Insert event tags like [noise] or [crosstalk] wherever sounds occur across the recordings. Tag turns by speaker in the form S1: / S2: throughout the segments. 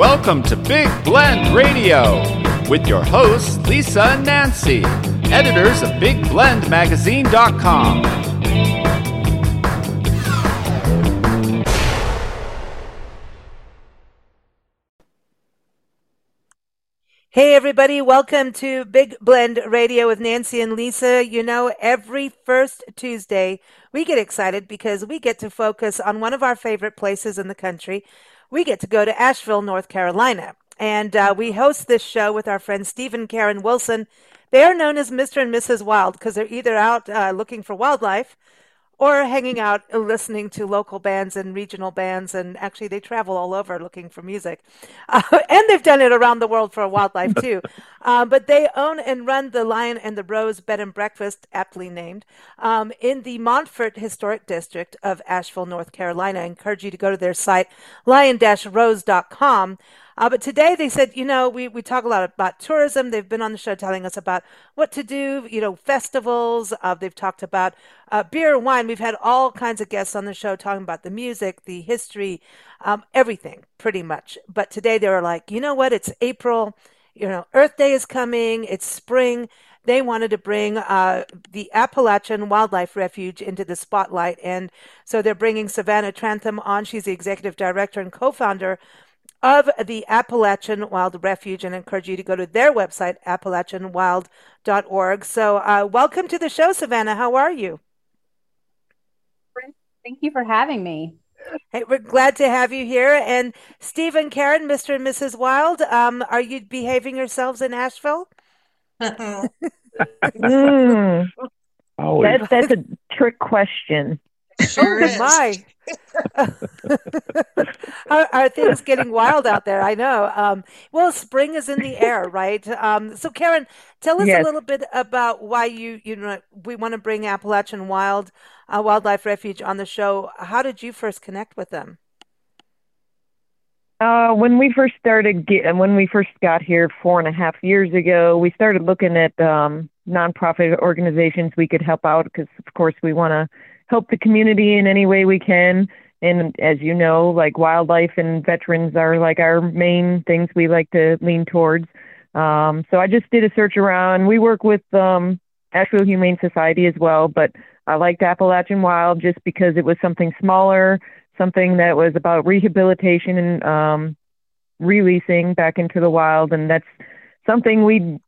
S1: Welcome to Big Blend Radio with your hosts, Lisa and Nancy, editors of BigBlendMagazine.com.
S2: Hey, everybody, welcome to Big Blend Radio with Nancy and Lisa. You know, every first Tuesday, we get excited because we get to focus on one of our favorite places in the country. We get to go to Asheville, North Carolina. And uh, we host this show with our friends Steve and Karen Wilson. They are known as Mr. and Mrs. Wild because they're either out uh, looking for wildlife or hanging out listening to local bands and regional bands. And actually, they travel all over looking for music. [laughs] Uh, and they've done it around the world for wildlife, too. um, [laughs] but they own and run the Lion and the Rose Bed and Breakfast, aptly named, um, in the Montford Historic District of Asheville, North Carolina. I encourage you to go to their site, lion-rose.com. Uh, but today they said, you know, we, we talk a lot about tourism. They've been on the show telling us about what to do, you know, festivals. Uh, they've talked about uh, beer and wine. We've had all kinds of guests on the show talking about the music, the history, um, everything pretty much. But today they were like, you know what? It's April. You know, Earth Day is coming. It's spring they wanted to bring uh, the Appalachian Wildlife Refuge into the spotlight. And so they're bringing Savannah Trantham on. She's the executive director and co founder of the Appalachian Wild Refuge and encourage you to go to their website, appalachianwild.org. So, uh, welcome to the show, Savannah. How are you?
S3: Thank you for having me.
S2: Hey, we're glad to have you here. And Steve and, Karen, Mr. and Mrs. Wild, um, are you behaving yourselves in Asheville? [laughs]
S4: mm. that, that's a trick question.
S2: Sure oh my! [laughs] [laughs] are, are, things getting wild out there? I know. Um, well, spring is in the air, right? Um, so, Karen, tell us yes. a little bit about why you you know we want to bring Appalachian Wild uh, Wildlife Refuge on the show. How did you first connect with them?
S4: Uh, when we first started, get, when we first got here four and a half years ago, we started looking at um, nonprofit organizations we could help out because, of course, we want to help the community in any way we can. And as you know, like wildlife and veterans are like our main things we like to lean towards. Um, so I just did a search around. We work with um, Asheville Humane Society as well, but I liked Appalachian Wild just because it was something smaller, something that was about rehabilitation and um, releasing back into the wild, and that's something we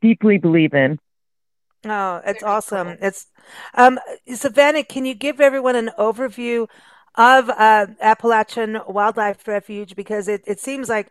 S4: deeply believe in.
S2: Oh, it's awesome. It's um, Savannah, can you give everyone an overview of uh, Appalachian Wildlife Refuge? Because it, it seems like,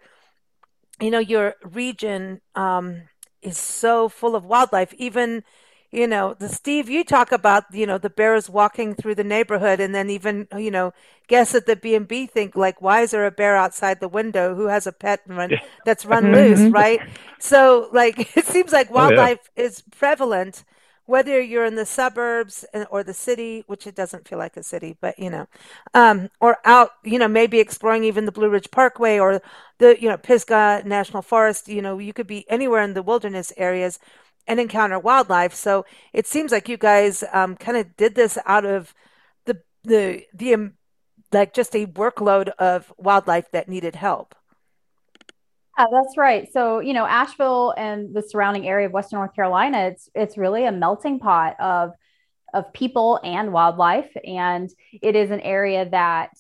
S2: you know, your region um, is so full of wildlife. Even, you know, the Steve, you talk about, you know, the bears walking through the neighborhood and then even, you know, guests at the B&B think like, why is there a bear outside the window? Who has a pet run, that's [laughs] run loose, mm-hmm. right? So like, [laughs] it seems like wildlife oh, yeah. is prevalent whether you're in the suburbs or the city, which it doesn't feel like a city, but you know, um, or out, you know, maybe exploring even the Blue Ridge Parkway or the, you know, Pisgah National Forest, you know, you could be anywhere in the wilderness areas and encounter wildlife. So it seems like you guys um, kind of did this out of the, the, the, um, like just a workload of wildlife that needed help.
S3: Yeah, that's right. So, you know, Asheville and the surrounding area of Western North Carolina, it's it's really a melting pot of of people and wildlife. And it is an area that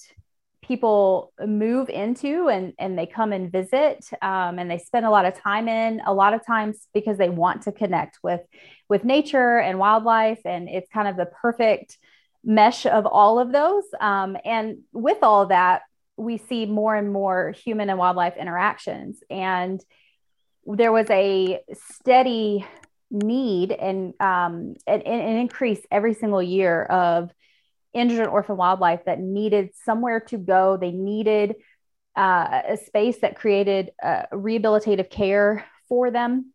S3: people move into and and they come and visit um, and they spend a lot of time in a lot of times because they want to connect with with nature and wildlife. And it's kind of the perfect mesh of all of those. Um, and with all that we see more and more human and wildlife interactions. And there was a steady need and um, an, an increase every single year of injured and orphan wildlife that needed somewhere to go. They needed uh, a space that created uh, rehabilitative care for them.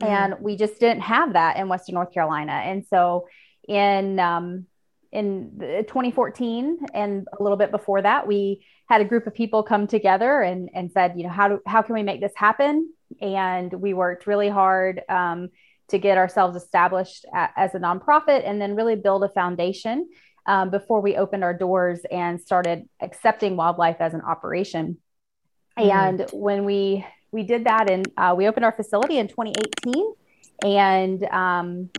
S3: Mm-hmm. And we just didn't have that in Western North Carolina. And so in um, in 2014 and a little bit before that, we had a group of people come together and, and said, you know, how do, how can we make this happen? And we worked really hard um, to get ourselves established a, as a nonprofit and then really build a foundation um, before we opened our doors and started accepting wildlife as an operation. Mm. And when we we did that, and uh, we opened our facility in 2018, and um,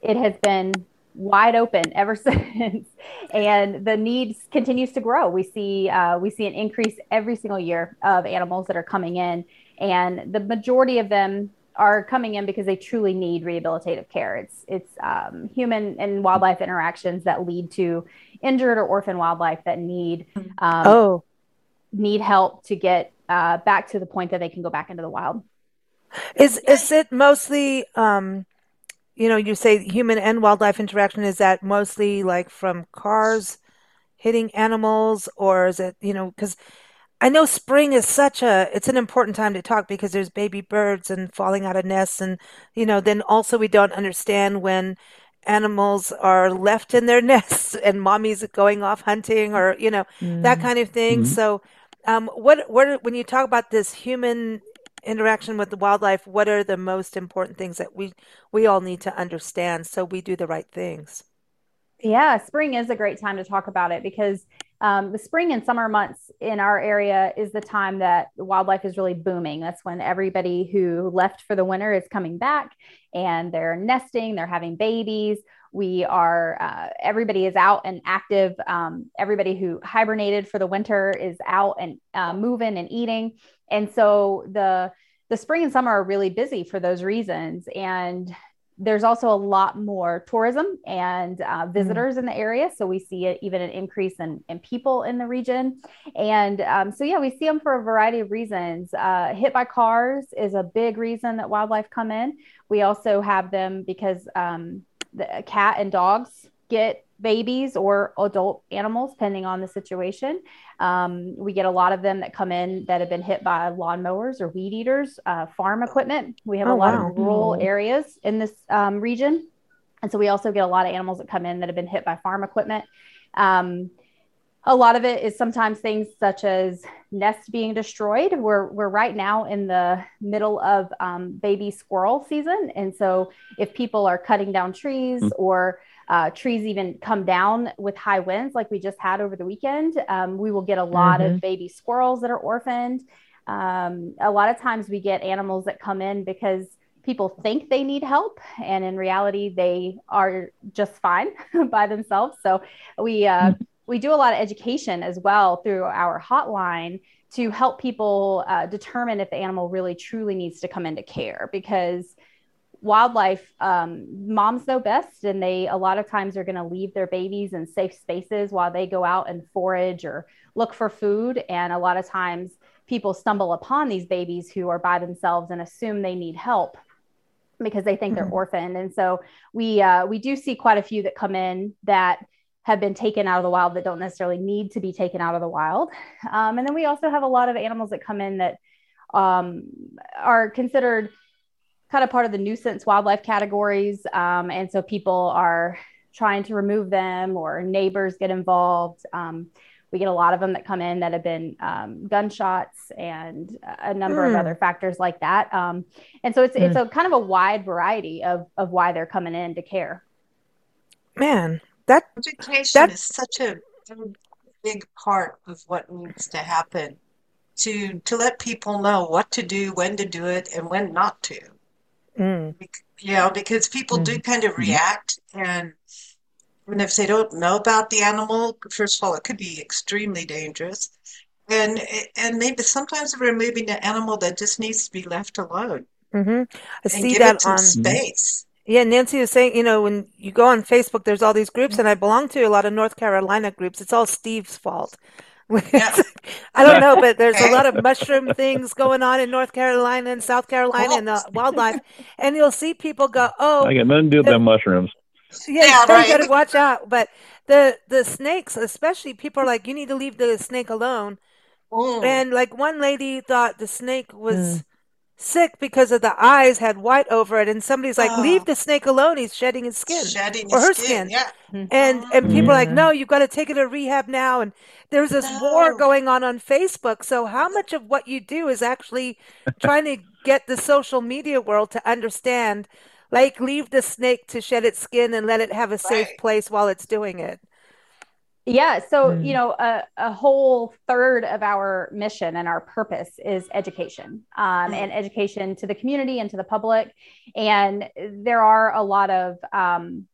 S3: it has been wide open ever [laughs] since. And the need continues to grow. We see uh, we see an increase every single year of animals that are coming in and the majority of them are coming in because they truly need rehabilitative care. It's it's um, human and wildlife interactions that lead to injured or orphan wildlife that need um,
S2: oh.
S3: need help to get uh, back to the point that they can go back into the wild.
S2: Is is it mostly um you know, you say human and wildlife interaction. Is that mostly like from cars hitting animals, or is it, you know, because I know spring is such a it's an important time to talk because there's baby birds and falling out of nests and you know then also we don't understand when animals are left in their [laughs] nests and mommy's going off hunting or you know mm. that kind of thing. Mm-hmm. So um, what what when you talk about this human interaction with the wildlife, what are the most important things that we we all need to understand so we do the right things?
S3: Yeah, spring is a great time to talk about it because um, the spring and summer months in our area is the time that wildlife is really booming. That's when everybody who left for the winter is coming back and they're nesting, they're having babies. We are, uh, everybody is out and active. Um, everybody who hibernated for the winter is out and uh, moving and eating and so the the spring and summer are really busy for those reasons and there's also a lot more tourism and uh, mm-hmm. visitors mm. in the area. So we see it, even an increase in, in people in the region. And um, so, yeah, we see them for a variety of reasons. Uh, hit by cars is a big reason that wildlife come in. We also have them because um, the cat and dogs get babies or adult animals, depending on the situation. Um, we get a lot of them that come in that have been hit by lawnmowers or weed eaters, uh, farm equipment. We have oh, a lot wow. of rural areas in this um, region. And so we also get a lot of animals that come in that have been hit by farm equipment. Um, a lot of it is sometimes things such as nests being destroyed. We're, we're right now in the middle of um, baby squirrel season. And so if people are cutting down trees mm-hmm. or uh, trees even come down with high winds like we just had over the weekend, um, we will get a lot mm-hmm. of baby squirrels that are orphaned. Um, a lot of times we get animals that come in because people think they need help and in reality they are just fine [laughs] by themselves so we uh, mm-hmm. We do a lot of education as well through our hotline to help people uh, determine if the animal really truly needs to come into care because wildlife um, moms know best and they a lot of times are going to leave their babies in safe spaces while they go out and forage or look for food and a lot of times people stumble upon these babies who are by themselves and assume they need help because they think they're mm-hmm. orphaned and so we uh, we do see quite a few that come in that have been taken out of the wild that don't necessarily need to be taken out of the wild um, and then we also have a lot of animals that come in that um, are considered kind of part of the nuisance wildlife categories. Um, and so people are trying to remove them or neighbors get involved. Um, we get a lot of them that come in that have been um, gunshots and a number mm. of hmm. other factors like that. Um, and so it's, mm. it's hmm. a kind of a wide variety of, of why they're coming in to care.
S2: Man, that
S5: education that... is such a big part of what needs to happen to to let people know what to do, when to do it, and when not to. Mm. You know, because people mm. do kind of react, and and if they don't know about the animal, first of all, it could be extremely dangerous, and and maybe sometimes removing an animal that just needs to be left alone.
S2: Mm-hmm. I see that on
S5: space.
S2: Yeah, Nancy was saying, you know, when you go on Facebook, there's all these groups, and I belong to a lot of North Carolina groups. It's all Steve's fault. [laughs] Yeah. I don't know, but there's a lot of mushroom things going on in North Carolina and South Carolina and the wildlife, and you'll see people go, "Oh,
S6: I got nothing to do with them mushrooms."
S2: Yeah, yeah you right. got to watch out. But the the snakes, especially, people are like, "You need to leave the snake alone." Mm. And like one lady thought the snake was. Mm sick because of the eyes had white over it and somebody's like oh. leave the snake alone he's shedding his skin
S5: shedding
S2: or
S5: her
S2: skin,
S5: skin. yeah
S2: and and mm-hmm. people are like no you've got to take it to rehab now and there's this no. war going on on facebook so how much of what you do is actually trying to get the social media world to understand like leave the snake to shed its skin and let it have a safe right. place while it's doing it
S3: Yeah. So, mm. you know, a, a, whole third of our mission and our purpose is education um, and education to the community and to the public. And there are a lot of um,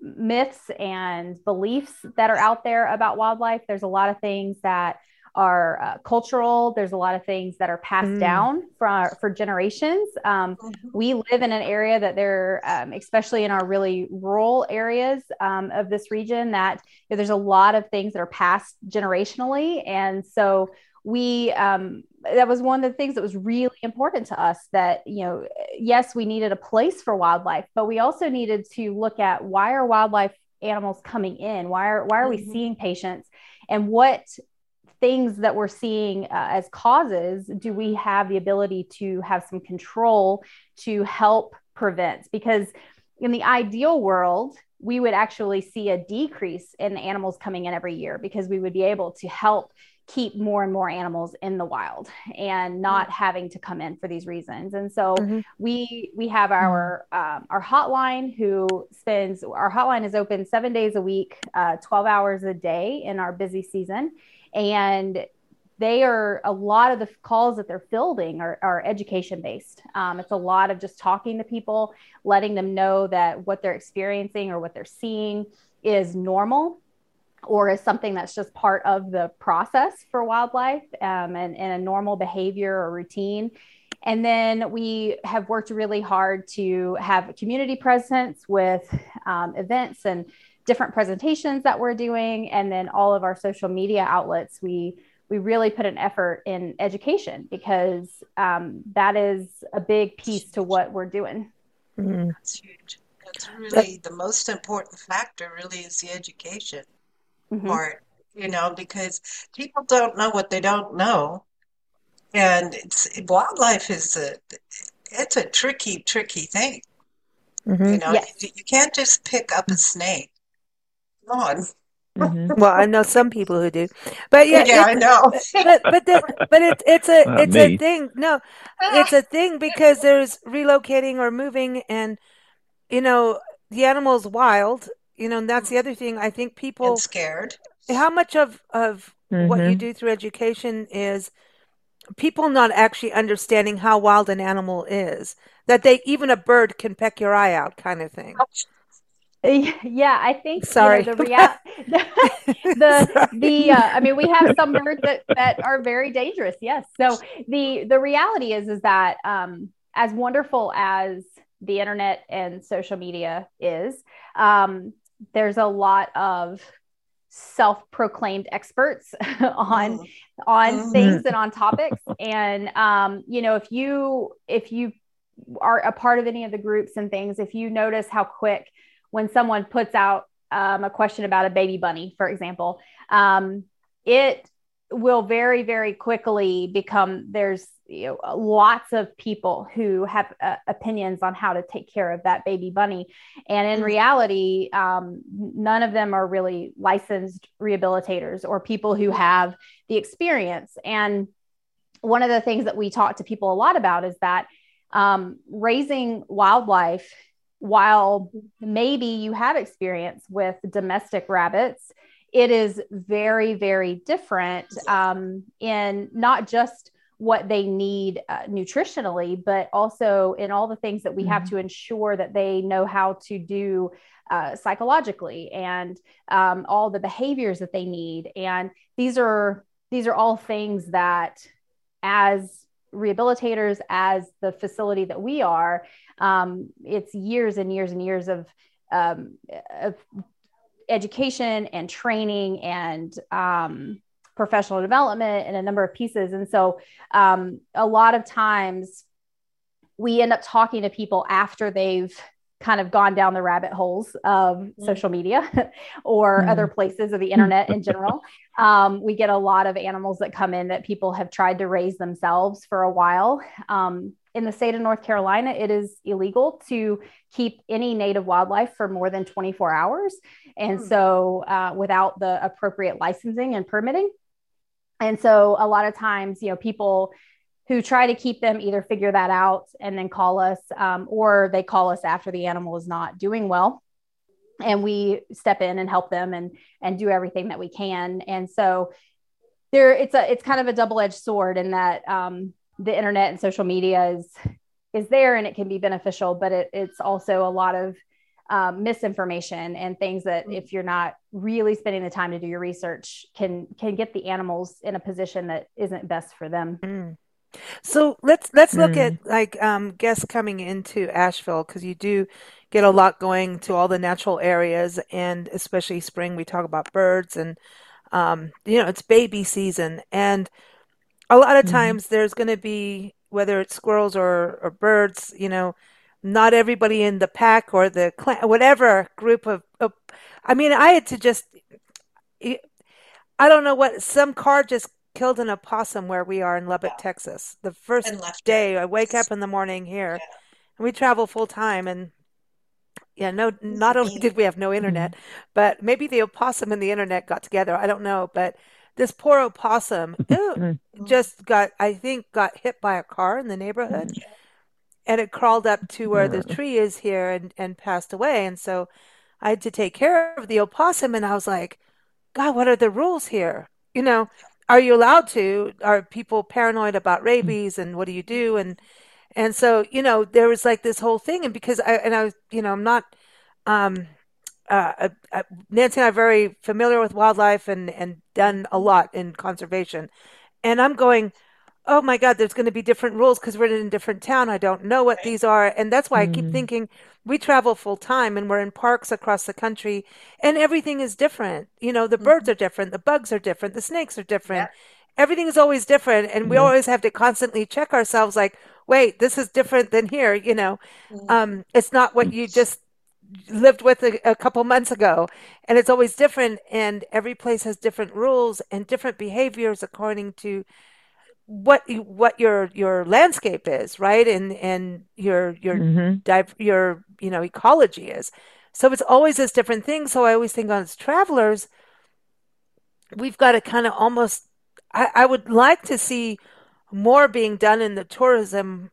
S3: myths and beliefs that are out there about wildlife. There's a lot of things that are uh, cultural. There's a lot of things that are passed mm. down for, for generations. Um, mm-hmm. We live in an area that there, um, especially in our really rural areas um, of this region, that you know, there's a lot of things that are passed generationally. And so we, um, that was one of the things that was really important to us that, you know, yes, we needed a place for wildlife, but we also needed to look at why are wildlife animals coming in? Why are, why are mm-hmm. we seeing patients? and what things that we're seeing uh, as causes do we have the ability to have some control to help prevent because in the ideal world we would actually see a decrease in animals coming in every year because we would be able to help keep more and more animals in the wild and not mm-hmm. having to come in for these reasons and so mm-hmm. we we have our um, our hotline who spends our hotline is open seven days a week uh, 12 hours a day in our busy season and they are a lot of the calls that they're fielding are, are education based. Um, it's a lot of just talking to people, letting them know that what they're experiencing or what they're seeing is normal or is something that's just part of the process for wildlife um, and, and a normal behavior or routine. And then we have worked really hard to have community presence with um, events and different presentations that we're doing and then all of our social media outlets we we really put an effort in education because um, that is a big piece to what we're doing
S5: mm-hmm. that's huge that's really the most important factor really is the education mm-hmm. part you know because people don't know what they don't know and it's wildlife is a it's a tricky tricky thing mm-hmm. you know yes. you, you can't just pick up a snake on.
S2: Mm-hmm. [laughs] Well, I know some people who do, but yeah,
S5: yeah, I know.
S2: but but the, but it, it's a [laughs] Not it's me. a thing. No, [laughs] it's a thing because there's relocating or moving, and you know the animal's wild. You know, and that's the other thing. I think people
S5: and scared.
S2: How much of of mm-hmm. what you mm-hmm. do through education is people not actually understanding how wild an animal is. That they even a bird can peck your eye out, kind of thing.
S3: Yeah i think sorry you know, the [laughs] real [laughs] the the uh, i mean we have some birds that that are very dangerous yes so the the reality is is that um as wonderful as the internet and social media is um there's a lot of self-proclaimed experts [laughs] on mm. on mm. things and on topics and um you know if you if you are a part of any of the groups and things if you notice how quick when someone puts out um, a question about a baby bunny, for example, um, it will very, very quickly become there's you know, lots of people who have uh, opinions on how to take care of that baby bunny. And in mm. reality, um, none of them are really licensed rehabilitators or people who have the experience. And one of the things that we talk to people a lot about is that um, raising wildlife while maybe you have experience with domestic rabbits, it is very, very different um, in not just what they need uh, nutritionally, but also in all the things that we mm-hmm. have to ensure that they know how to do uh, psychologically and um, all the behaviors that they need. And these are these are all things that, as rehabilitators, as the facility that we are, um, it's years and years and years of, um, of education and training and um, professional development and a number of pieces. And so um, a lot of times we end up talking to people after they've kind of gone down the rabbit holes of mm. social media [laughs] or mm. other places of the internet in general. [laughs] Um, we get a lot of animals that come in that people have tried to raise themselves for a while. Um, in the state of North Carolina, it is illegal to keep any native wildlife for more than 24 hours. And hmm. so, uh, without the appropriate licensing and permitting. And so, a lot of times, you know, people who try to keep them either figure that out and then call us, um, or they call us after the animal is not doing well. and we step in and help them and and do everything that we can and so there it's a it's kind of a double-edged sword in that um, the internet and social media is is there and it can be beneficial but it, it's also a lot of um, misinformation and things that if you're not really spending the time to do your research can can get the animals in a position that isn't best for them
S2: mm. So let's let's look mm. at like um, guests coming into asheville because you do get a lot going to all the natural areas and especially spring we talk about birds and um, you know it's baby season and a lot of mm-hmm. times there's going to be whether it's squirrels or, or birds you know not everybody in the pack or the clan, whatever group of, of, I mean, I had to just, I don't know what, some car just killed an opossum where we are in Lubbock, yeah. Texas. The first day I wake up in the morning here, yeah. and we travel full time, and yeah, no, not only did we have no internet, mm-hmm. but maybe the opossum and the internet got together. I don't know, but this poor opossum [laughs] mm-hmm. just got, I think, got hit by a car in the neighborhood. Yeah and it crawled up to where the tree is here and, and passed away. And so I had to take care of the opossum. And I was like, God, what are the rules here? You know, are you allowed to? Are people paranoid about mm. rabies and what do you do? And, and so, you know, there was like this whole thing. And because I, and I was, you know, I'm not, um, uh, uh, uh Nancy and I are very familiar with wildlife and, and done a lot in conservation. And I'm going, oh my God, there's going to be different rules because we're in a different town. I don't know what these are. And that's why mm. I keep mm. thinking we travel full time and we're in parks across the country and everything is different. You know, the mm-hmm. birds are different, the bugs are different, the snakes are different. Yeah. Everything is always different. And mm. we always have to constantly check ourselves like, wait, this is different than here. You know, mm. um, it's not what you just lived with a, a, couple months ago and it's always different and every place has different rules and different behaviors according to what what your your landscape is right? And and your your mm-hmm. dive, your you know ecology is. So it's always this different thing so i always think as travelers we've got to kind of almost I, I would like to see more being done in the tourism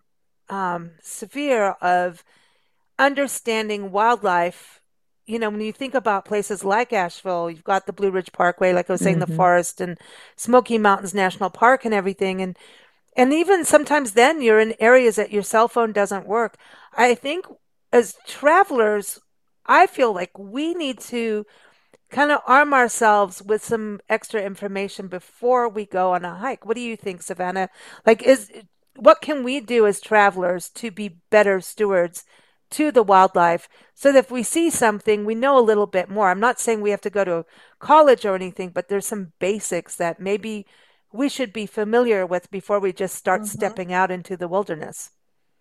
S2: um, sphere of understanding wildlife you know, when you think about places like Asheville, you've got the Blue Ridge Parkway, like I was saying, mm-hmm. the forest and Smoky Mountains National Park and everything. And and even sometimes then you're in areas that your cell phone doesn't work. I think as travelers, I feel like we need to kind of arm ourselves with some extra information before we go on a hike. What do you think, Savannah? Like is what can we do as travelers to be better stewards to the wildlife so that if we see something, we know a little bit more. I'm not saying we have to go to college or anything, but there's some basics that maybe we should be familiar with before we just start mm-hmm. stepping out into the wilderness.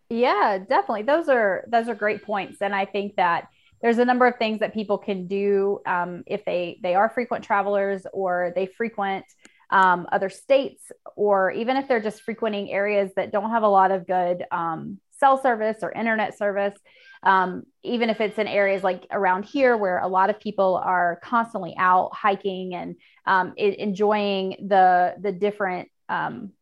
S3: Yeah, definitely. Those are those are great points, and I think that there's a number of things that people can do um, if they they are frequent travelers or they frequent um, other states, or even if they're just frequenting areas that don't have a lot of good um, cell service or internet service. Um, even if it's in areas like around here where a lot of people are constantly out hiking and um, enjoying the the different um,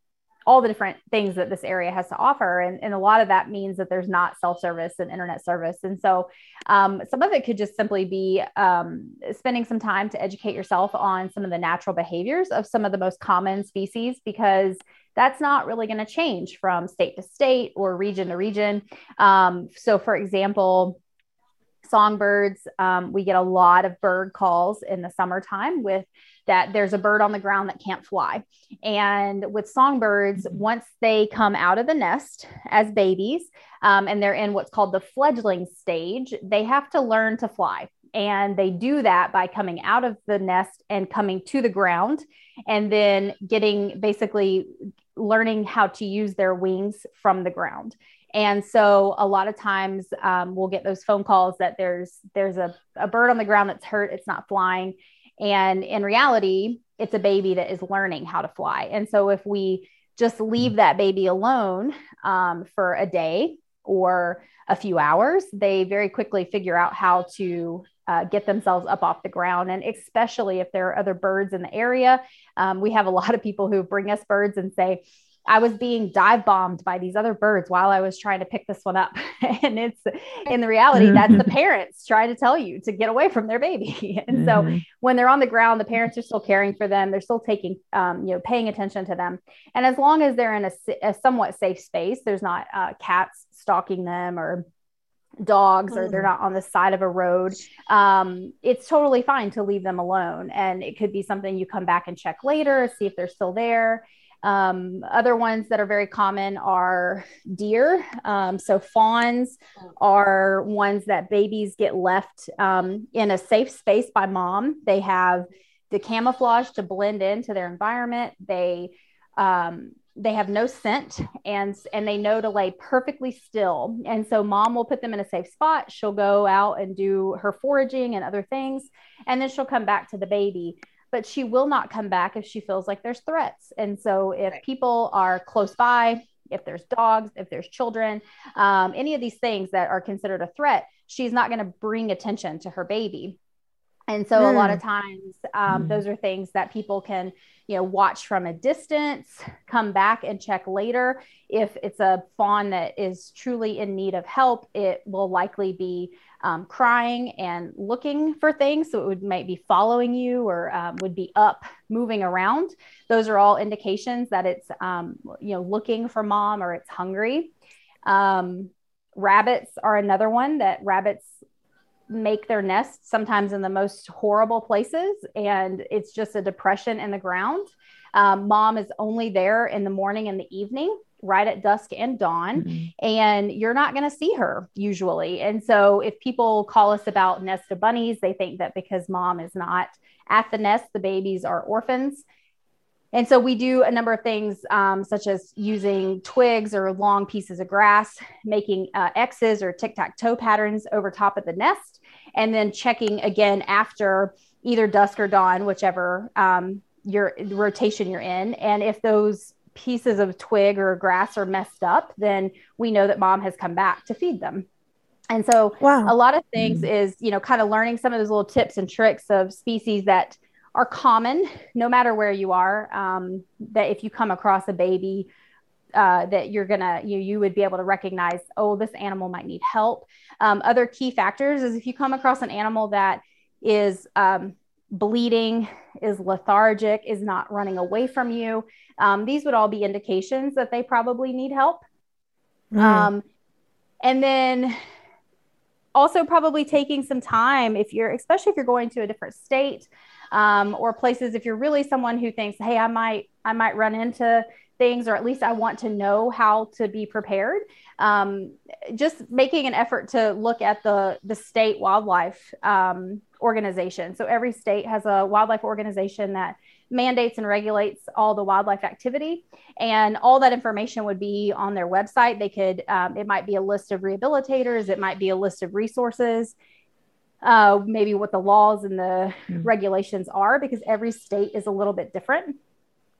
S3: all the different things that this area has to offer. And, and a lot of that means that there's not self service and internet service. And so um, some of it could just simply be um, spending some time to educate yourself on some of the natural behaviors of some of the most common species, because that's not really going to change from state to state or region to region. Um, so, for example, songbirds, um, we get a lot of bird calls in the summertime with that there's a bird on the ground that can't fly. And with songbirds, once they come out of the nest as babies um, and they're in what's called the fledgling stage, they have to learn to fly. And they do that by coming out of the nest and coming to the ground and then getting basically learning how to use their wings from the ground. And so a lot of times um, we'll get those phone calls that there's there's a, a bird on the ground that's hurt, it's not flying. And in reality, it's a baby that is learning how to fly. And so if we just leave that baby alone um, for a day or a few hours, they very quickly figure out how to uh, get themselves up off the ground. And especially if there are other birds in the area, um, we have a lot of people who bring us birds and say, I was being dive bombed by these other birds while I was trying to pick this one up. [laughs] and it's in the reality, that's the parents trying to tell you to get away from their baby. [laughs] and mm-hmm. so when they're on the ground, the parents are still caring for them. They're still taking, um, you know, paying attention to them. And as long as they're in a, a somewhat safe space, there's not uh, cats stalking them or dogs or they're mm. not on the side of a road um, it's totally fine to leave them alone and it could be something you come back and check later see if they're still there um, other ones that are very common are deer. Um, so fawns are ones that babies get left um, in a safe space by mom. They have the camouflage to blend into their environment. They um, they have no scent and and they know to lay perfectly still and so mom will put them in a safe spot she'll go out and do her foraging and other things and then she'll come back to the baby but she will not come back if she feels like there's threats. And so if right. people are close by, if there's dogs, if there's children, um, any of these things that are considered a threat, she's not going to bring attention to her baby. And so mm. a lot of hmm. times, um, mm. those are things that people can, you know, watch from a distance, come back and check later. If it's a fawn that is truly in need of help, it will likely be um, crying and looking for things. So it would might be following you or um, would be up moving around. Those are all indications that it's um, you know looking for mom or it's hungry. Um, rabbits are another one that rabbits make their nests sometimes in the most horrible places and it's just a depression in the ground. Um, mom is only there in the morning and the evening right at dusk and dawn mm-hmm. and you're not going to see her usually. And so if people call us about nest of bunnies they think that because mom is not at the nest the babies are orphans. And so we do a number of things um, such as using twigs or long pieces of grass making uh, x's or tic-tac-toe patterns over top of the nest and then checking again after either dusk or dawn whichever um, your rotation you're in. And if those pieces of twig or grass are messed up, then we know that mom has come back to feed them. And so wow. a lot of things mm-hmm. is, you know, kind of learning some of those little tips and tricks of species that are common no matter where you are. Um, that if you come across a baby, uh, that you're gonna you you would be able to recognize, oh, this animal might need help. Um, other key factors is if you come across an animal that is um, bleeding, is lethargic, is not running away from you. Um, these would all be indications that they probably need help. Mm. Um, and then also probably taking some time if you're, especially if you're going to a different state um, or places, if you're really someone who thinks, hey, I might, I might run into things, or at least I want to know how to be prepared. Um, just making an effort to look at the the state wildlife um, organization. So every state has a wildlife organization that mandates and regulates all the wildlife activity, and all that information would be on their website. They could um, it might be a list of rehabilitators, it might be a list of resources. Uh, maybe what the laws and the mm. regulations are because every state is a little bit different.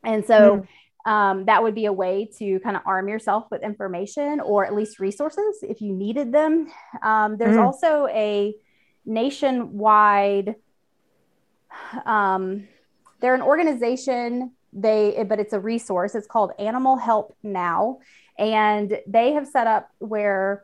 S3: And so mm um, that would be a way to kind of arm yourself with information or at least resources if you needed them. Um, there's mm. also a nationwide, um, they're an organization, they, but it's a resource. It's called Animal Help Now. And they have set up where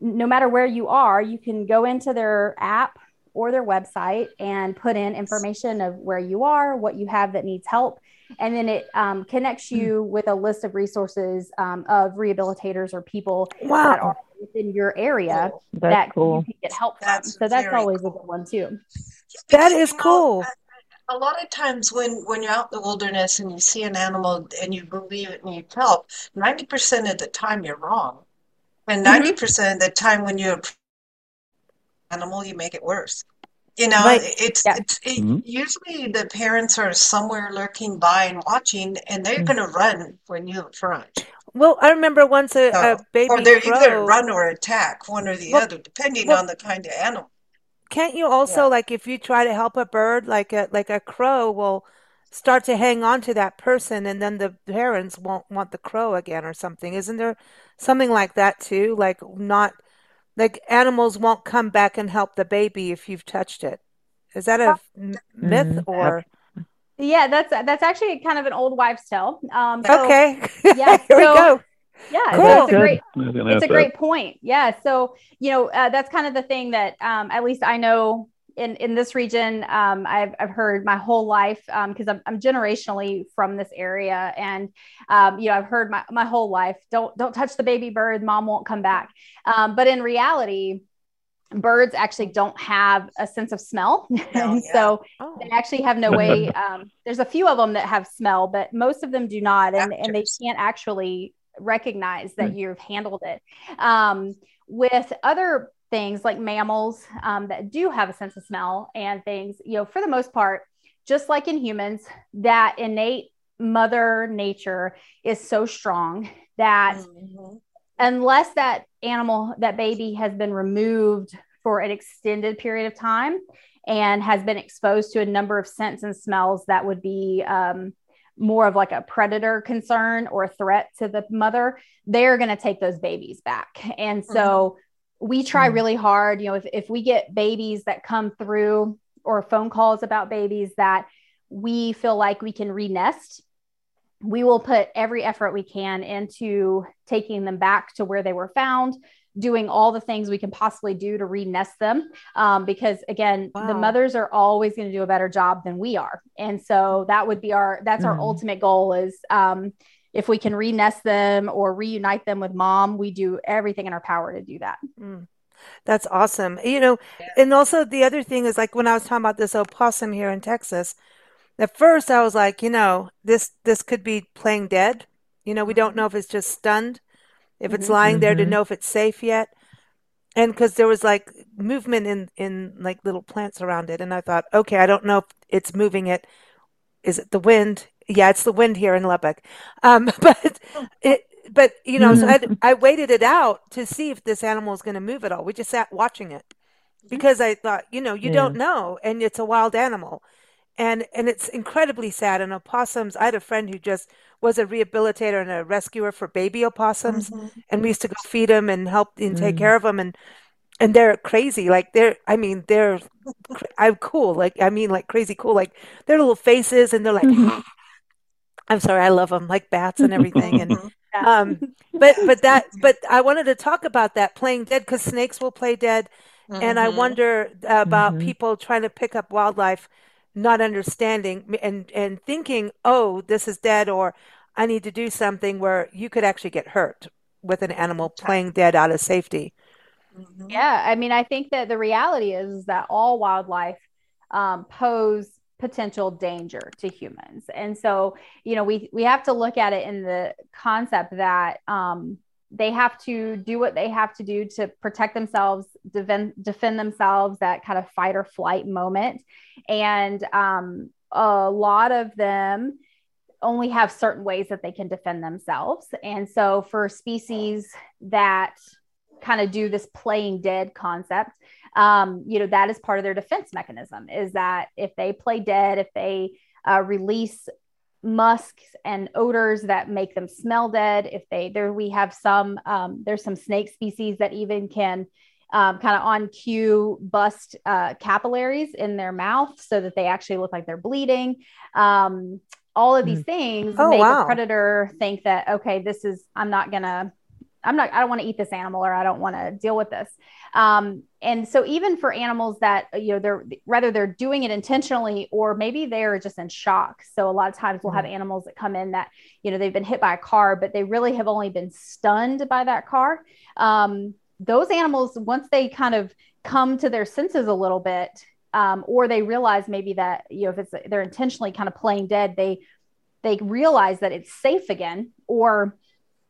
S3: no matter where you are, you can go into their app or their website and put in information of where you are, what you have that needs help and then it um, connects hmm. you with a list of resources um, of rehabilitators or people wow. that are within your area that's that cool. you can get help from. So that's always cool. a good one too.
S2: That is cool.
S5: A lot of times when, when you're out in the wilderness and you see an animal and you believe it needs help, 90% of the time you're wrong. And 90% mm-hmm. of the time when you're animal, you make it worse. You know, right. it's, yeah. it's it, mm-hmm. usually the parents are somewhere lurking by and watching, and they're mm-hmm. going to run when you front.
S2: Well, I remember once a, so, a baby
S5: or they're crow, either run or attack, one or the well, other, depending well, on the kind of animal.
S2: Can't you also yeah. like if you try to help a bird, like a like a crow will start to hang on to that person, and then the parents won't want the crow again or something? Isn't there something like that too? Like not like animals won't come back and help the baby if you've touched it. Is that a myth mm-hmm. or?
S3: Yeah, that's that's actually kind of an old wives' tale.
S2: Um, so, okay. [laughs] Yeah.
S3: Here so,
S2: we go.
S3: Yeah, cool. so it's a great, it's a great point. Yeah, so you know uh, that's kind of the thing that um, at least I know in in this region. Um, I've I've heard my whole life because um, I'm, I'm generationally from this area, and um, you know I've heard my my whole life. Don't don't touch the baby bird. Mom won't come back. Um, but in reality, birds actually don't have a sense of smell. [laughs] Oh, and yeah. so oh. they actually have no way. [laughs] Um, there's a few of them that have smell, but most of them do not. And, and they can't actually recognize that mm. you've handled it. Um, with other things like mammals um, that do have a sense of smell and things, you know, for the most part, just like in humans, that innate mother nature is so strong that mm-hmm unless that animal, that baby has been removed for an extended period of time and has been exposed to a number of scents and smells that would be um, more of like a predator concern or a threat to the mother, they're going to take those babies back. And so mm-hmm. we try mm-hmm. really hard, you know, if, if we get babies that come through or phone calls about babies that we feel like we can re-nest we will put every effort we can into taking them back to where they were found doing all the things we can possibly do to re-nest them um, because again wow. the mothers are always going to do a better job than we are and so that would be our that's mm. our ultimate goal is um, if we can re-nest them or reunite them with mom we do everything in our power to do that mm.
S2: that's awesome you know yeah. and also the other thing is like when i was talking about this opossum here in texas at first I was like, you know, this this could be playing dead. You know, we don't know if it's just stunned, if it's mm-hmm. lying there to mm-hmm. know if it's safe yet. And because there was like movement in in like little plants around it, and I thought, okay, I don't know if it's moving it. Is it the wind? Yeah, it's the wind here in Lubbock. Um, [laughs] but it, but you know, so I, mm-hmm. I waited it out to see if this animal is going to move at all. We just sat watching it because I thought, you know, you yeah. don't know, and it's a wild animal and and it's incredibly sad. And opossums, I had a friend who just was a rehabilitator and a rescuer for baby opossums, mm-hmm. and we used to go feed them and help and take mm. care of them, and and they're crazy. Like they're, I mean, they're, I'm cool. Like I mean, like crazy cool. Like their little faces, and they're like, mm-hmm. [laughs] I'm sorry, I love them, like bats and everything, and. [laughs] um but but that but i wanted to talk about that playing dead because snakes will play dead mm-hmm. and i mm-hmm. wonder about mm-hmm. people trying to pick up wildlife not understanding and and thinking, "Oh, this is dead," or "I need to do something," where you could actually get hurt with an animal playing dead out of safety.
S3: Mm-hmm. Yeah, I mean, I think that the reality is that all wildlife um, pose potential danger to humans, and so you know we we have to look at it in the concept that um, they have to do what they have to do to protect themselves, defend, defend themselves, that kind of fight or flight moment. And um, a lot of them only have certain ways that they can defend themselves. And so for species that kind of do this playing dead concept, um, you know, that is part of their defense mechanism is that if they play dead, if they uh, release musks and odors that make them smell dead. If they there, we have some. Um, there's some snake species that even can um, kind of on cue bust uh, capillaries in their mouth so that they actually look like they're bleeding. Um, all of these hmm. things oh, make wow. a predator think that okay, this is I'm not gonna I'm not, I don't want to eat this animal or I don't want to deal with this. Um, and so even for animals that, you know, they're rather they're doing it intentionally or maybe they're just in shock. So a lot of times we'll have mm-hmm. animals that come in that, you know, they've been hit by a car, but they really have only been stunned by that car. Um, those animals, once they kind of come to their senses a little bit, um, or they realize maybe that, you know, if it's, they're intentionally kind of playing dead, they, they realize that it's safe again, or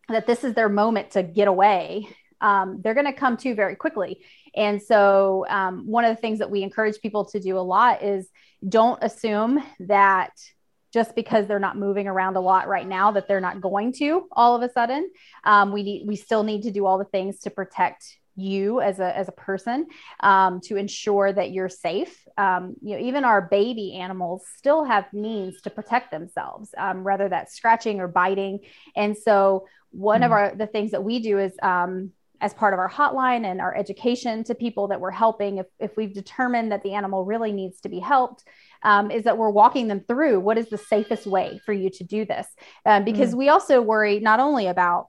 S3: that this is their moment to get away, um, they're going to come to very quickly. And so, um, one of the things that we encourage people to do a lot is don't assume that just because they're not moving around a lot right now that they're not going to all of a sudden. Um, we need we still need to do all the things to protect you as a as a person um, to ensure that you're safe. Um, you know, even our baby animals still have means to protect themselves, um, whether that's scratching or biting. And so, one mm-hmm. of our the things that we do is um, as part of our hotline and our education to people that we're helping if, if we've determined that the animal really needs to be helped um, is that we're walking them through what is the safest way for you to do this. Um, because mm. we also worry not only about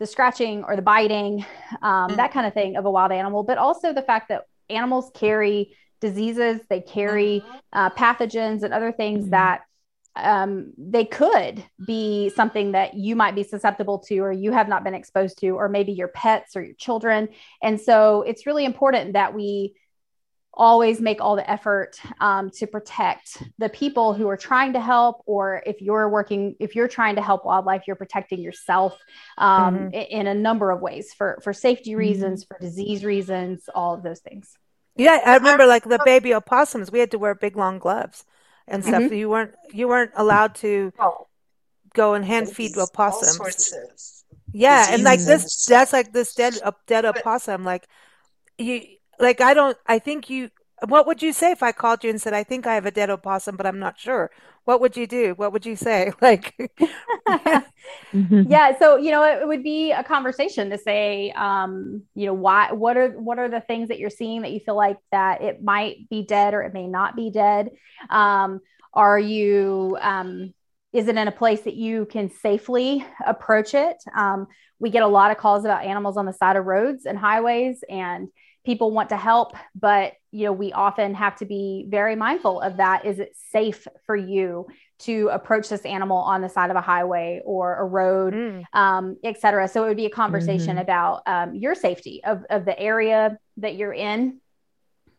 S3: the scratching or the biting, um, mm. that kind of thing of a wild animal, but also the fact that animals carry diseases, they carry mm-hmm. uh, pathogens and other things mm. that um, they could be something that you might be susceptible to or you have not been exposed to or maybe your pets or your children and so it's really important that we always make all the effort um, to protect the people who are trying to help or if you're working if you're trying to help wildlife you're protecting yourself um, mm-hmm. in, a number of ways for for safety mm-hmm. reasons mm-hmm. for disease reasons all of those things
S2: yeah i remember like the baby opossums we had to wear big long gloves and stuff. Mm-hmm. You weren't you weren't allowed to oh. go and hand feed opossums. Yeah, and like this, that's like this dead a dead opossum. Like you, like I don't. I think you. What would you say if I called you and said, "I think I have a dead opossum, but I'm not sure"? What would you do? What would you say? [laughs] Like,
S3: mm-hmm. yeah. So you know, it would be a conversation to say, um, you know, why? What are what are the things that you're seeing that you feel like that it might be dead or it may not be dead? Um, are you um, is it in a place that you can safely approach it? Um, we get a lot of calls about animals on the side of roads and highways, and people want to help, but you know we often have to be very mindful of that. Is it safe for you to approach this animal on the side of a highway or a road, mm. um, et cetera? So it would be a conversation mm-hmm. about um, your safety of, of the area that you're in,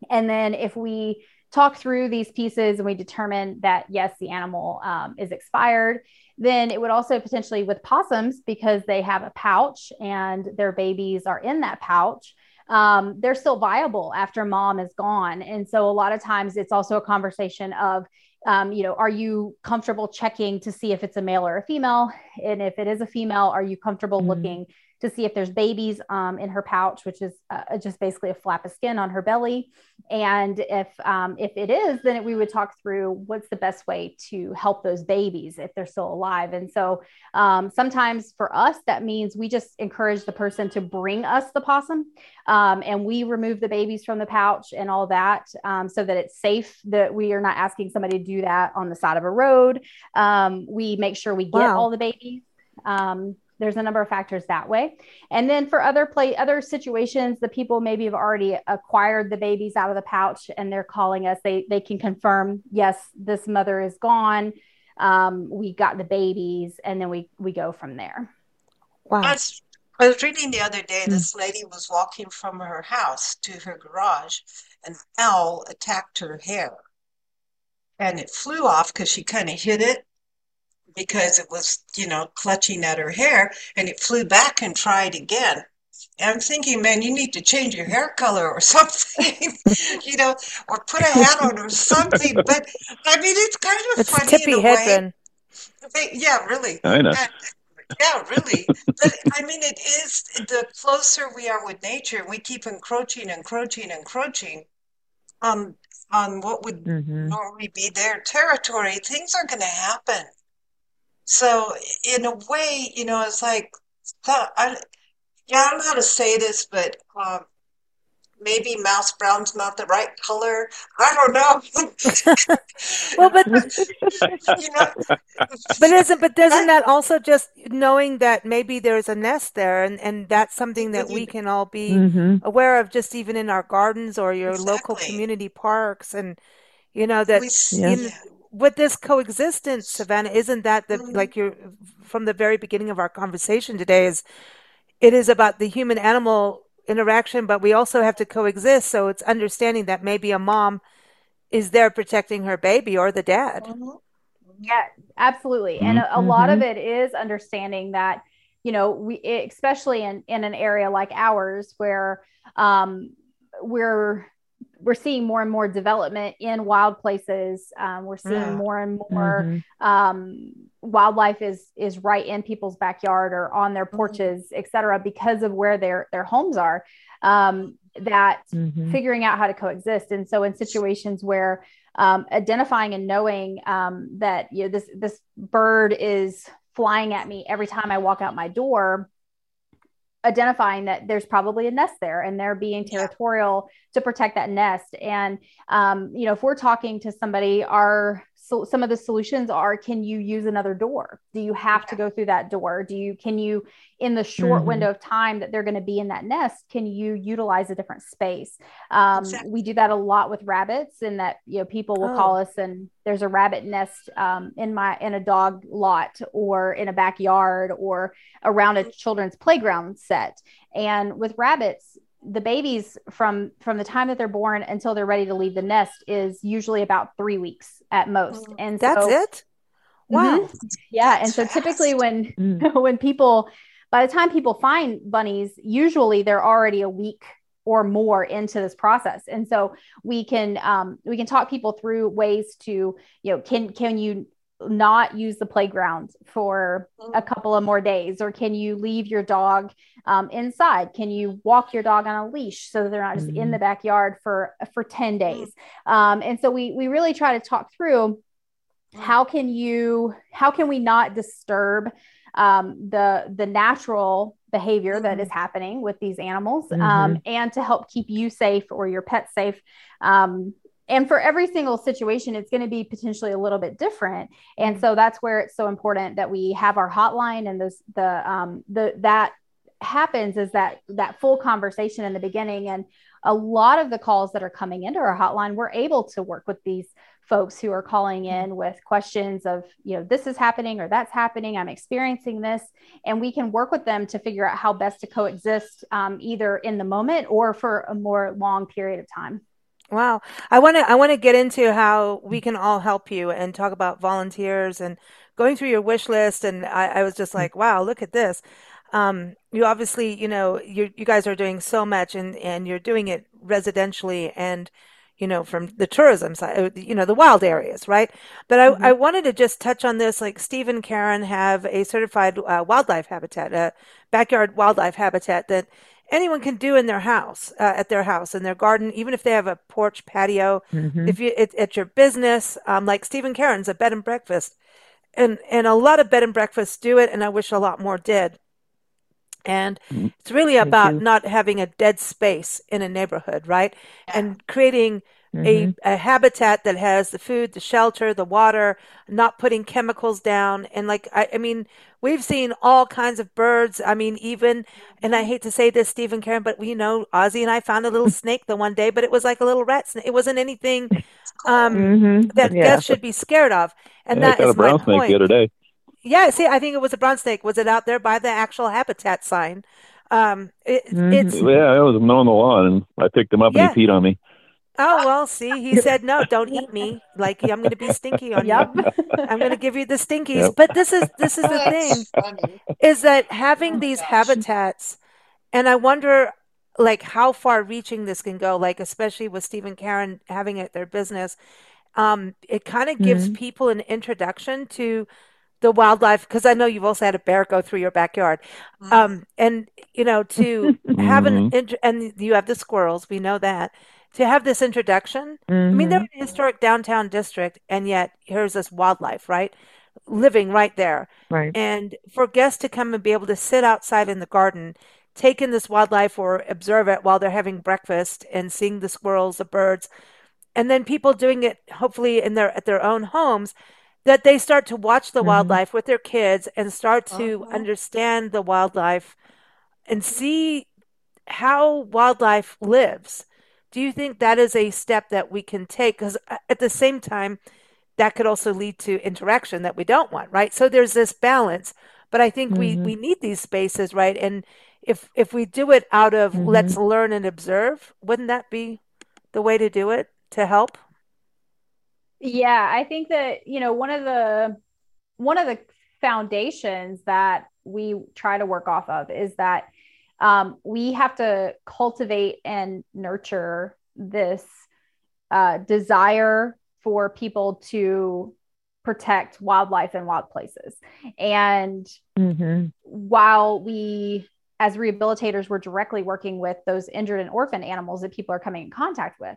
S3: and then if we talk through these pieces and we determine that yes, the animal um, is expired, then it would also potentially with possums because they have a pouch and their babies are in that pouch. Um, they're still viable after mom is gone. And so a lot of times it's also a conversation of, um, you know, are you comfortable checking to see if it's a male or a female? And if it is a female, are you comfortable mm-hmm. looking to see if there's babies um, in her pouch, which is uh, just basically a flap of skin on her belly. And if um, if it is, then we would talk through what's the best way to help those babies if they're still alive. And so um, sometimes for us, that means we just encourage the person to bring us the possum, um, and we remove the babies from the pouch and all that, um, so that it's safe. That we are not asking somebody to do that on the side of a road. Um, we make sure we get wow. all the babies. Um, there's a number of factors that way. And then for other play other situations the people maybe have already acquired the babies out of the pouch and they're calling us. They they can confirm yes this mother is gone. Um, we got the babies and then we we go from there.
S5: Wow. I was, I was reading the other day this lady was walking from her house to her garage and an owl attacked her hair. And it flew off because she kind of hit it because it was, you know, clutching at her hair and it flew back and tried again. And I'm thinking, man, you need to change your hair color or [laughs] something, you know, or put a hat on or something. But I mean, it's kind of
S2: it's
S5: funny
S2: tippy
S5: in a
S2: way.
S5: Yeah, really.
S6: I know.
S5: And, yeah, really. But I mean, it is the closer we are with nature, we keep encroaching, encroaching, encroaching on on what would mm-hmm. normally be their territory. Things are going to happen. So in a way, you know, it's like, I, yeah, I don't know how to say this, but um, maybe mouse brown's not the right color. I don't know. [laughs]
S2: well, but [laughs] you know, but isn't but doesn't that also just knowing that maybe there's a nest there, and and that's something that we can all be mm-hmm. aware of, just even in our gardens or your exactly. local community parks, and you know that we, yes with this coexistence, Savannah, isn't that the mm-hmm. like you're from the very beginning of our conversation today is it is about the human animal interaction, but we also have to coexist. So it's understanding that maybe a mom is there protecting her baby or the dad. Mm-hmm.
S3: Yeah, absolutely. And a, a lot of mm-hmm. it is understanding that, you know, we, especially in, in an area like ours where um, we're we're seeing more and more development in wild places. Um, we're seeing yeah. more and more mm-hmm. um, wildlife is is right in people's backyard or on their mm-hmm. porches, mm-hmm. et cetera, because of where their their homes are. Um, that mm-hmm. figuring out how to coexist, and so in situations where um, identifying and knowing um, that you know this this bird is flying at me every time I walk out my door identifying that there's probably a nest there and they're being territorial to protect that nest. And um, you know if we're talking to somebody our so some of the solutions are can you use another door do you have yeah. to go through that door do you can you in the short mm-hmm. window of time that they're going to be in that nest can you utilize a different space um, exactly. we do that a lot with rabbits and that you know people will oh. call us and there's a rabbit nest um, in my in a dog lot or in a backyard or around a children's playground set and with rabbits the babies from from the time that they're born until they're ready to leave the nest is usually about three weeks at most
S2: mm. and that's so, it wow mm-hmm.
S3: yeah and so typically when mm. [laughs] when people by the time people find bunnies usually they're already a week or more into this process and so we can um, we can talk people through ways to you know can can you not use the playground for a mm. couple of more days or can you leave your dog um, inside can you walk your dog on a leash so that they're not just mm-hmm. in the backyard for for 10 days um, and so we we really try to talk through how can you how can we not disturb um, the the natural behavior that is happening with these animals um, mm-hmm. and to help keep you safe or your pet safe um, and for every single situation it's going to be potentially a little bit different. And so that's where it's so important that we have our hotline and this the um the that happens is that that full conversation in the beginning. And a lot of the calls that are coming into our hotline we're able to work with these folks who are calling in with questions of you know this is happening or that's happening i'm experiencing this. And we can work with them to figure out how best to coexist um, either in the moment or for a more long period of time
S2: Wow. I want to I want to get into how we can all help you and talk about volunteers and going through your wish list and I, I was just mm. like, wow, look at this. Um, you obviously, you know, you you guys are doing so much and and you're doing it residentially and you know from the tourism side uh, you know the wild areas right but i, mm-hmm. I wanted to just touch on this like steve and karen have a certified uh, wildlife habitat a backyard wildlife habitat that anyone can do in their house, uh, at their house, in their garden, even if they have a porch patio. Mm-hmm. If you it, at your business, um, like Steve and Karen's a bed and breakfast, and and a lot of bed and breakfasts do it, and I wish a lot more did. And mm-hmm. it's really about not having a dead space in a neighborhood, right? And creating mm-hmm. a, a habitat that has the food, the shelter, the water, not putting chemicals down. And like, I, I mean, we've seen all kinds of birds. I mean, even, and I hate to say this, Steve and Karen, but we you know Ozzy and I found a little snake the one day, but it was like a little rat snake. It wasn't anything [laughs] um, mm-hmm. that yeah. guests should be scared of. And yeah, that is a brown my snake point.
S6: the other day.
S2: Yeah, see, I think it was a brown snake. Was it out there by the actual habitat sign? Um, it, mm-hmm. it's
S6: yeah, it was mowing the lawn, and I picked him up yeah. and he peed on me.
S2: Oh well, see, he said no, don't eat me. Like I'm going to be stinky on yep. you. I'm going to give you the stinkies. Yep. But this is this is the thing, is that having oh these gosh. habitats, and I wonder, like how far reaching this can go. Like especially with Steve and Karen having it their business, um, it kind of gives mm-hmm. people an introduction to the wildlife because I know you've also had a bear go through your backyard, mm-hmm. um, and you know to have an mm-hmm. and you have the squirrels. We know that to have this introduction. Mm-hmm. I mean, they're mm-hmm. an historic downtown district, and yet here's this wildlife, right? Living right there.
S4: Right.
S2: And for guests to come and be able to sit outside in the garden, take in this wildlife or observe it while they're having breakfast and seeing the squirrels, the birds, and then people doing it hopefully in their at their own homes that they start to watch the mm-hmm. wildlife with their kids and start to uh-huh. understand the wildlife and see how wildlife lives do you think that is a step that we can take? Because uh, at the same time, that could also lead to interaction that we don't want, right? So there's this balance. But I think mm-hmm. we we need these spaces, right? And if if we do it out of mm-hmm. let's learn and observe, wouldn't that be the way to do it to help?
S3: Yeah, I think that you know one of the one of the foundations that we try to work off of is that um, we have to cultivate and nurture this uh, desire for people to protect wildlife and wild places. And mm-hmm. while we, as rehabilitators, we're directly working with those injured and orphan animals that people are coming in contact with,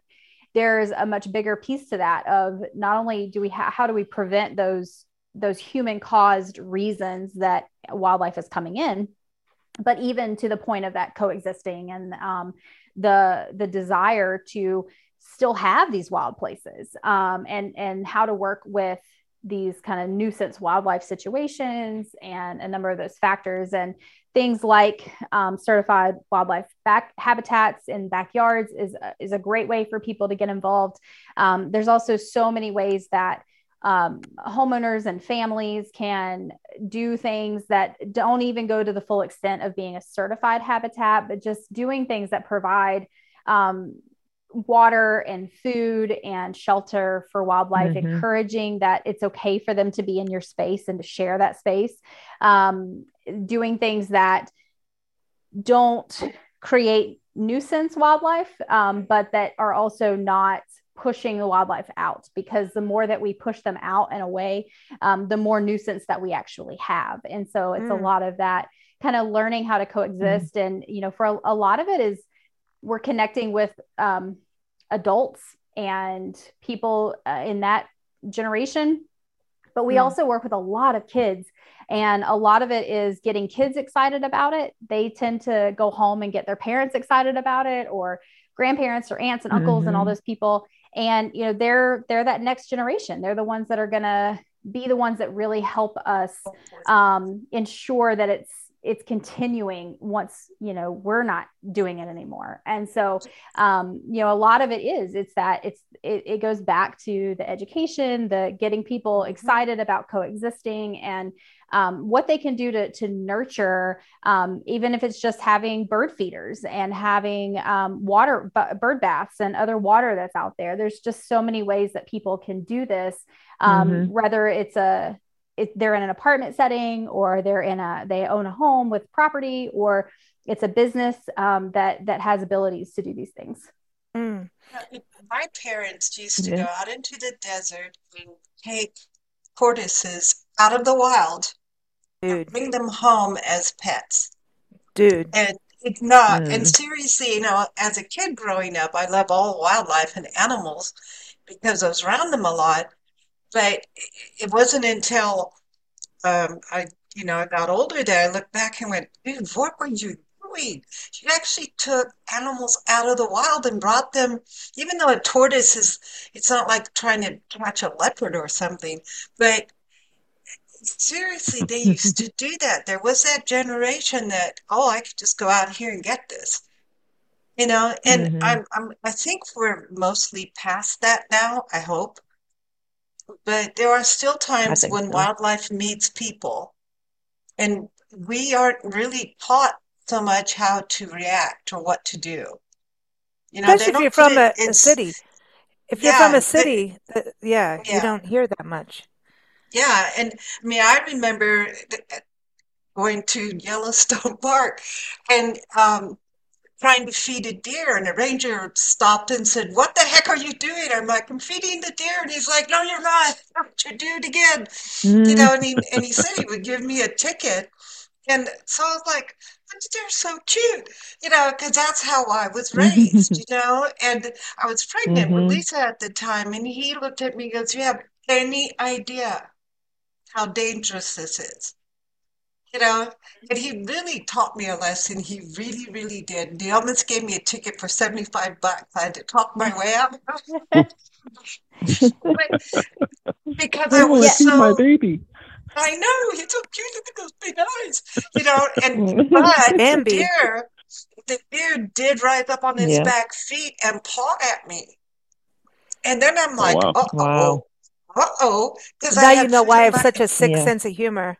S3: there's a much bigger piece to that of not only do we ha- how do we prevent those those human caused reasons that wildlife is coming in but even to the point of that coexisting and um, the the desire to still have these wild places um, and and how to work with these kind of nuisance wildlife situations and a number of those factors and things like um, certified wildlife back habitats in backyards is, is a great way for people to get involved. Um, there's also so many ways that um, homeowners and families can do things that don't even go to the full extent of being a certified habitat but just doing things that provide um, water and food and shelter for wildlife, mm-hmm. encouraging that it's okay for them to be in your space and to share that space, um, doing things that don't create nuisance wildlife, um, but that are also not pushing the wildlife out because the more that we push them out and away, um, the more nuisance that we actually have. And so it's mm. a lot of that kind of learning how to coexist. Mm. And, you know, for a, a lot of it is we're connecting with um, adults and people uh, in that generation but we mm. also work with a lot of kids and a lot of it is getting kids excited about it they tend to go home and get their parents excited about it or grandparents or aunts and uncles mm-hmm. and all mm-hmm. those people and you know they're they're that next generation they're the ones that are going to be the ones that really help us um, ensure that it's it's continuing once you know we're not doing it anymore and so um, you know a lot of it is it's that it's it, it goes back to the education the getting people mm-hmm. excited about coexisting and um, what they can do to, to nurture, um, even if it's just having bird feeders and having um, water, b- bird baths and other water that's out there. There's just so many ways that people can do this, um, mm-hmm. whether it's a if they're in an apartment setting or they're in a they own a home with property or it's a business um, that that has abilities to do these things
S5: mm. my parents used to yeah. go out into the desert and take tortoises out of the wild Dude. bring them home as pets
S2: Dude.
S5: And it's not. Mm. And seriously, you know, as a kid growing up, I love all wildlife and animals because I was around them a lot but it wasn't until um, I, you know, I got older that I looked back and went, dude, what were you doing? You actually took animals out of the wild and brought them, even though a tortoise is, it's not like trying to catch a leopard or something, but seriously, they used to do that. There was that generation that, oh, I could just go out here and get this. You know, and mm-hmm. I'm, I'm, I think we're mostly past that now, I hope but there are still times when so. wildlife meets people, and we aren't really taught so much how to react or what to do.
S2: You know, especially if you're from a, a, city. If you're from a city, the, yeah, yeah, you don't hear that much.
S5: Yeah, and I mean, I remember going to Yellowstone [laughs] Park, and um, trying to feed a deer and the ranger stopped and said what the heck are you doing? I'm like i'm feeding the deer and he's like no you're not. [laughs] You do it again. Mm. you know and he, [laughs] and he said he would give me a ticket. And so i was like they're so cute you know because that's how i was raised you know? And i was pregnant mm-hmm. with lisa at the time and he looked at me and goes you have any idea how dangerous this is you know, and he really taught me a lesson. He really, really did. He almost gave me a ticket for 75 bucks. I had to talk my way out. [laughs] because I was so
S6: my baby.
S5: I know he's so cute. Look at those big eyes, you know. And [laughs] but the deer, the deer did rise up on its yeah. back feet and paw at me, and then I'm oh, like, oh, wow. Uh oh,
S2: because now you know why I have such a sick yeah. sense of humor.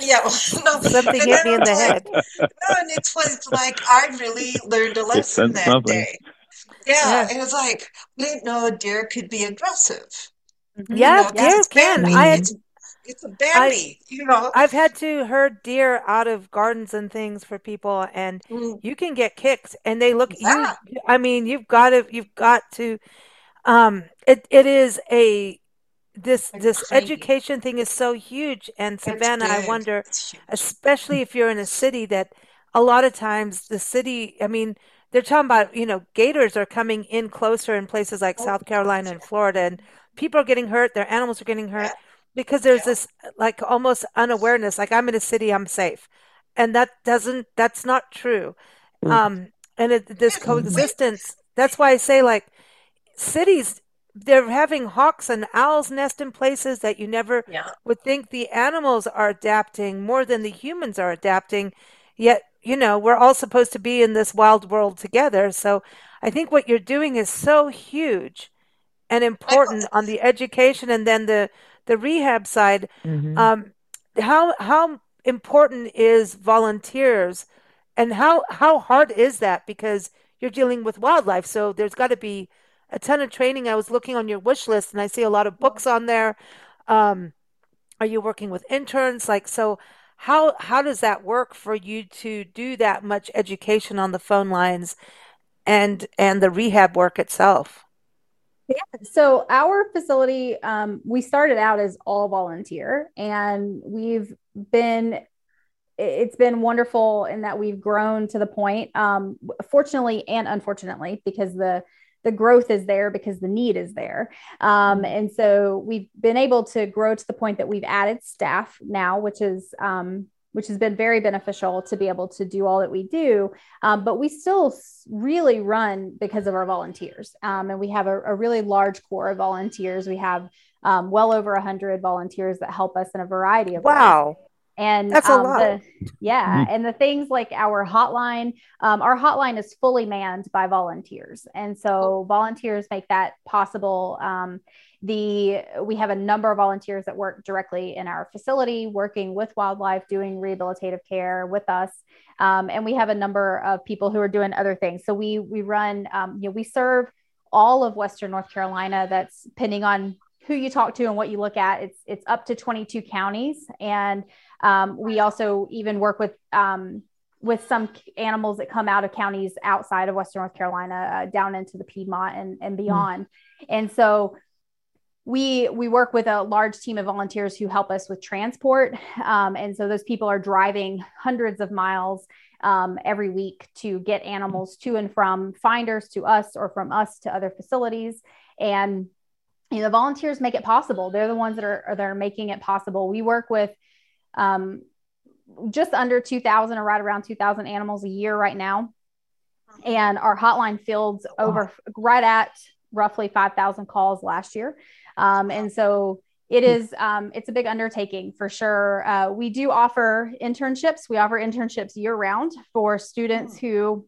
S5: Yeah, [laughs] no,
S2: something hit me in the
S5: like,
S2: head.
S5: No, and it was like I really learned a lesson that something. day. Yeah, yeah, it was like I didn't know a deer could be aggressive.
S2: Mm-hmm. Yeah, you know, deer can. I had,
S5: it's, it's a Bambi, you know.
S2: I've had to herd deer out of gardens and things for people, and mm. you can get kicks, and they look. Yeah. You, I mean, you've got to. You've got to. Um, it it is a this this crazy. education thing is so huge. And savannah i wonder especially if you're in a city that a lot of times the city i mean they're talking about you know gators are coming in closer in places like oh, south carolina and florida and people are getting hurt their animals are getting hurt because there's yeah. this like almost unawareness like i'm in a city i'm safe. And that doesn't that's not true. Mm. um and it, this coexistence that's why i say like cities they're having hawks and owls nest in places that you never yeah. would think the animals are adapting more than the humans are adapting yet you know we're all supposed to be in this wild world together so i think what you're doing is so huge and important on the education and then the the rehab side mm-hmm. um, how how important is volunteers and how how hard is that because you're dealing with wildlife so there's got to be a ton of training i was looking on your wish list and i see a lot of books on there um, are you working with interns like so how how does that work for you to do that much education on the phone lines and and the rehab work itself
S3: yeah. So our facility, um, we started out as all volunteer, and we've been. It's been wonderful in that we've grown to the point, um, fortunately and unfortunately, because the the growth is there because the need is there. Um, and so we've been able to grow to the point that we've added staff now, which is um, which has been very beneficial to be able to do all that we do. Um, but we still really run because of our volunteers. Um, and we have a, a, really large core of volunteers. We have um, well over 100 volunteers that help us in a variety of
S2: wow.
S3: ways. And that's a um, lot. The, [laughs] yeah. Mm-hmm. And the things like our hotline, um, our hotline is fully manned by volunteers. And so volunteers make that possible. Um, the we have a number of volunteers that work directly in our facility working with wildlife doing rehabilitative care with us um, and we have a number of people who are doing other things so we we run um, you know we serve all of western north carolina that's depending on who you talk to and what you look at it's it's up to 22 counties. And um, we also even work with um, with some animals that come out of counties outside of western north carolina uh, down into the piedmont and, and beyond. Mm. and so we we work with a large team of volunteers who help us with transport. Um, and so those people are driving hundreds of miles um, every week to get animals to and from finders to us or from us to other facilities. And you know the volunteers make it possible they're the ones that are, that are making it possible we work with um, just under 2000 or right around 2000 animals a year right now and our hotline fields over right at roughly 5000 calls last year um, and so it hmm. um, it's a big undertaking for sure. Uh, we do offer internships. We offer internships year round for students hmm. who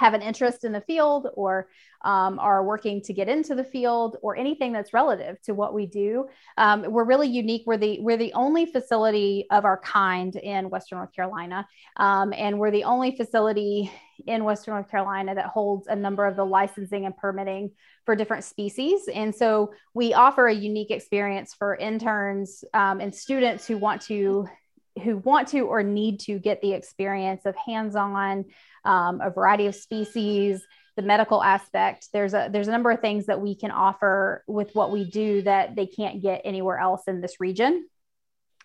S3: have an interest in the field or um, are working to get into the field or anything that's relative to what we do. Um, we're really unique. We're the we're the only facility of our kind in Western North Carolina, um, and we're the only facility in Western North Carolina that holds a number of the licensing and permitting for different species. And so we offer a unique experience for interns um, and students who want to who want to or need to get the experience of hands-on um, a variety of species the medical aspect. There's a there's a number of things that we can offer with what we do that they can't get anywhere else in this region.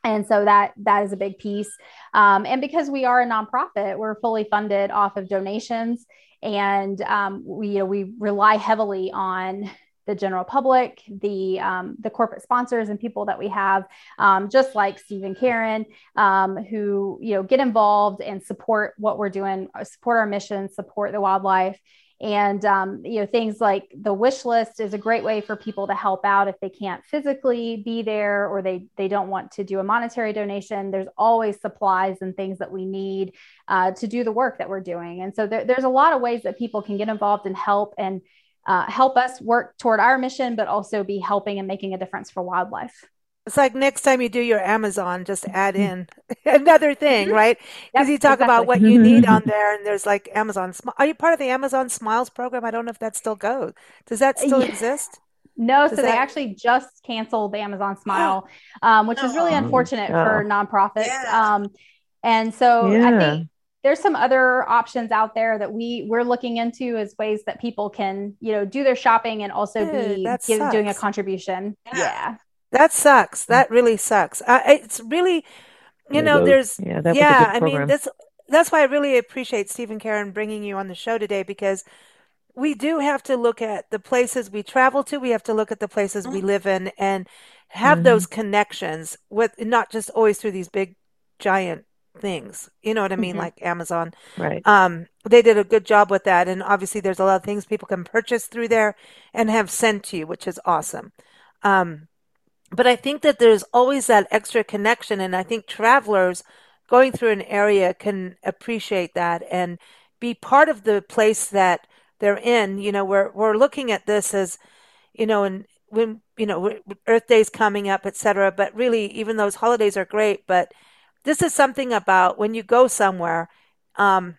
S3: And so that that is a big piece. Um, and because we are a nonprofit we're fully funded off of donations. And um, we you know we rely heavily on the general public, the um, the corporate sponsors and people that we have, um, just like Steve and Karen, um, who you know get involved and support what we're doing, support our mission, support the wildlife, and um, you know things like the wish list is a great way for people to help out if they can't physically be there or they they don't want to do a monetary donation. There's always supplies and things that we need uh, to do the work that we're doing, and so there, there's a lot of ways that people can get involved and help and uh, help us work toward our mission, but also be helping and making a difference for wildlife.
S2: It's like next time you do your Amazon, just add in [laughs] another thing, mm-hmm. right? Because yep, you talk exactly. about what you need [laughs] on there, and there's like Amazon. Are you part of the Amazon Smiles program? I don't know if that still goes. Does that still yeah. exist?
S3: No, Does so that... they actually just canceled the Amazon [gasps] Smile, um, which is really oh. unfortunate oh. for nonprofits. Yeah. Um, and so yeah. I think there's some other options out there that we we're looking into as ways that people can you know do their shopping and also be give, doing a contribution yeah. yeah.
S2: that sucks that really sucks uh, it's really you know there's yeah, yeah i mean that's that's why i really appreciate steve and karen bringing you on the show today because we do have to look at the places we travel to we have to look at the places mm-hmm. we live in and have mm-hmm. those connections with not just always through these big giant things. You know what I mean?
S4: Mm-hmm.
S2: Like Amazon.
S4: Right.
S2: Um, they did a good job with that. And obviously, there's a lot of things people can purchase through there and have sent to you, which is awesome. Um, but I think that there's always that extra connection. And I think travelers going through an area can appreciate that and be part of the place that they're in. You know, we're, we're looking at this as, you know, and when, you know, Earth Day's coming up, etc. But really, even those holidays are great. But this is something about when you go somewhere, um,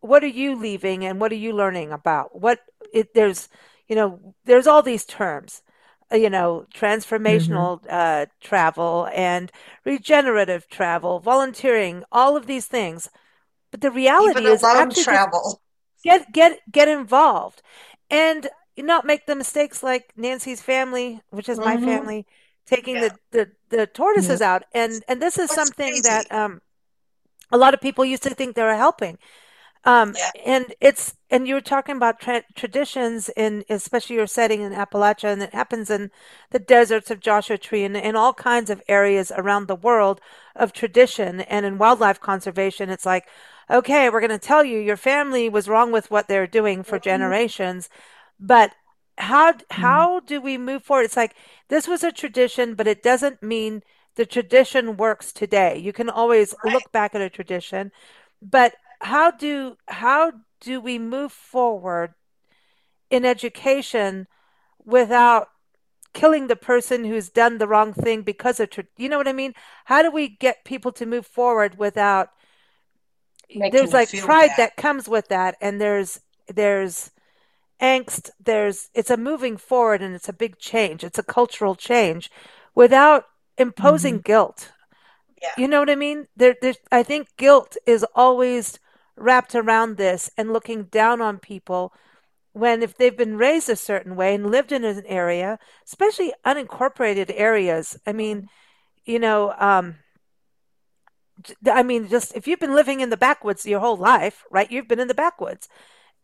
S2: what are you leaving and what are you learning about? What it, there's, you know, there's all these terms uh, you know, transformational mm-hmm. uh, travel and regenerative travel, volunteering, all of these things. But the reality is actually
S5: travel.
S2: Get get get involved, and not make the mistakes like Nancy's family, which is mm-hmm. my family, taking yeah. the, the the tortoises yeah. out. And and this is That's something crazy. that um, a lot of people used to think they were helping. Um, yeah. and it's and you were talking about tra- traditions in especially your setting in Appalachia, and it happens in the deserts of Joshua Tree and in all kinds of areas around the world of tradition. And in wildlife conservation, it's like, okay, we're going to tell you your family was wrong with what they're doing for mm-hmm. generations, but how mm-hmm. how do we move forward? It's like this was a tradition, but it doesn't mean the tradition works today. You can always right. look back at a tradition, but how do how do we move forward in education without killing the person who's done the wrong thing because of you know what I mean? How do we get people to move forward without Making there's like pride bad. that comes with that and there's there's angst there's it's a moving forward and it's a big change it's a cultural change without imposing mm-hmm. guilt yeah. you know what i mean there there's i think guilt is always wrapped around this and looking down on people when if they've been raised a certain way and lived in an area, especially unincorporated areas. I mean, you know, um, I mean, just if you've been living in the backwoods your whole life, right? You've been in the backwoods.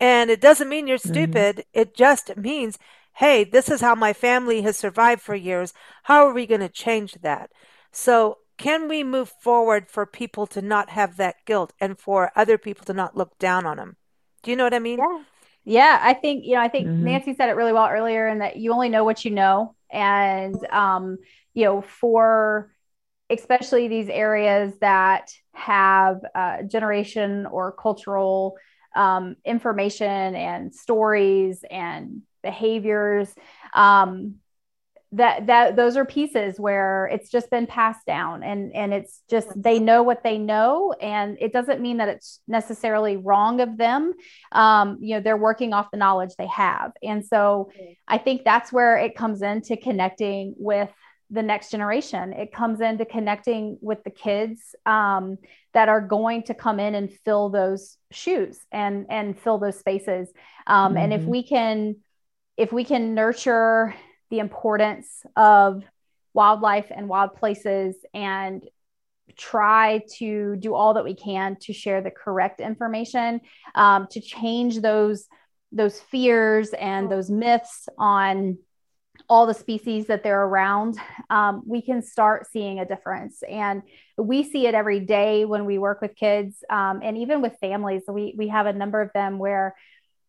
S2: And it doesn't mean you're mm-hmm. stupid. Mm-hmm. It just means, hey, this is how my family has survived for years. How are we going to change that? So can we move forward for people to not have that guilt and for other people to not look down on them? Do you know what I mean?
S3: Yeah. Yeah, I think, you know, I think mm-hmm. Nancy said it really well earlier and that you only know what you know. And, um, you know, for especially these areas that have uh, generation or cultural um, information and stories and behaviors, um, that that those are pieces where it's just been passed down and and it's just they know what they know and it doesn't mean that it's necessarily wrong of them. Um, you know they're working off the knowledge they have. And so i think that's where it comes into connecting with the next generation it comes into connecting with the kids um, that are going to come in and fill those shoes and and fill those spaces um, mm-hmm. and if mm-hmm. we can if we can nurture the importance of wildlife and wild places and try to do all that we can to share the correct information um, to change those those fears and those myths on all the species that they're around um, we can start seeing a difference. And we see it every day when we work with kids um, and even with families. We, we have a number of them where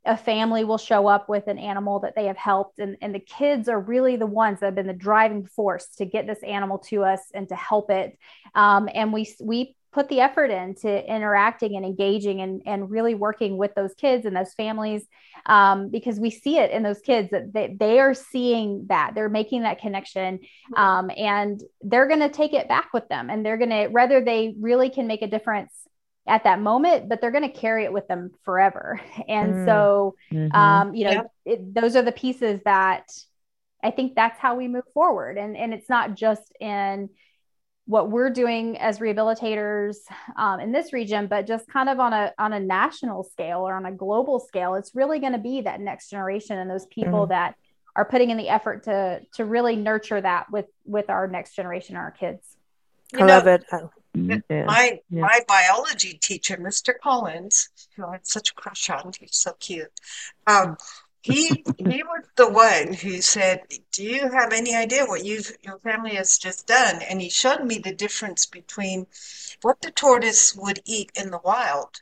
S3: a family will show up with an animal that they have helped and, and the kids are really the ones that have been the driving force to get this animal to us and to help it. Um, and we we put the effort into interacting and engaging and, and really working with those kids and those families um, because we see it in those kids that they, they are seeing that they're making that connection um, and they're going to take it back with them and they're going to whether they really can make a difference at that moment, but they're going to carry it with them forever. [laughs] And mm. so, mm-hmm. um, you know, yep. it, those are the pieces that I think that's how we move forward. And, and it's not just in what we're doing as rehabilitators um, in this region, but just kind of on a, on a national scale or on a global scale, it's really going to be that next generation and those people mm. that are putting in the effort to, to really nurture that with, with our next generation, our kids.
S2: You I know, love it.
S5: Yeah. My yeah. my biology teacher, Mr. Collins, who I had such a crush on, he's so cute. Um, he he was the one who said, "Do you have any idea what you your family has just done?" And he showed me the difference between what the tortoise would eat in the wild,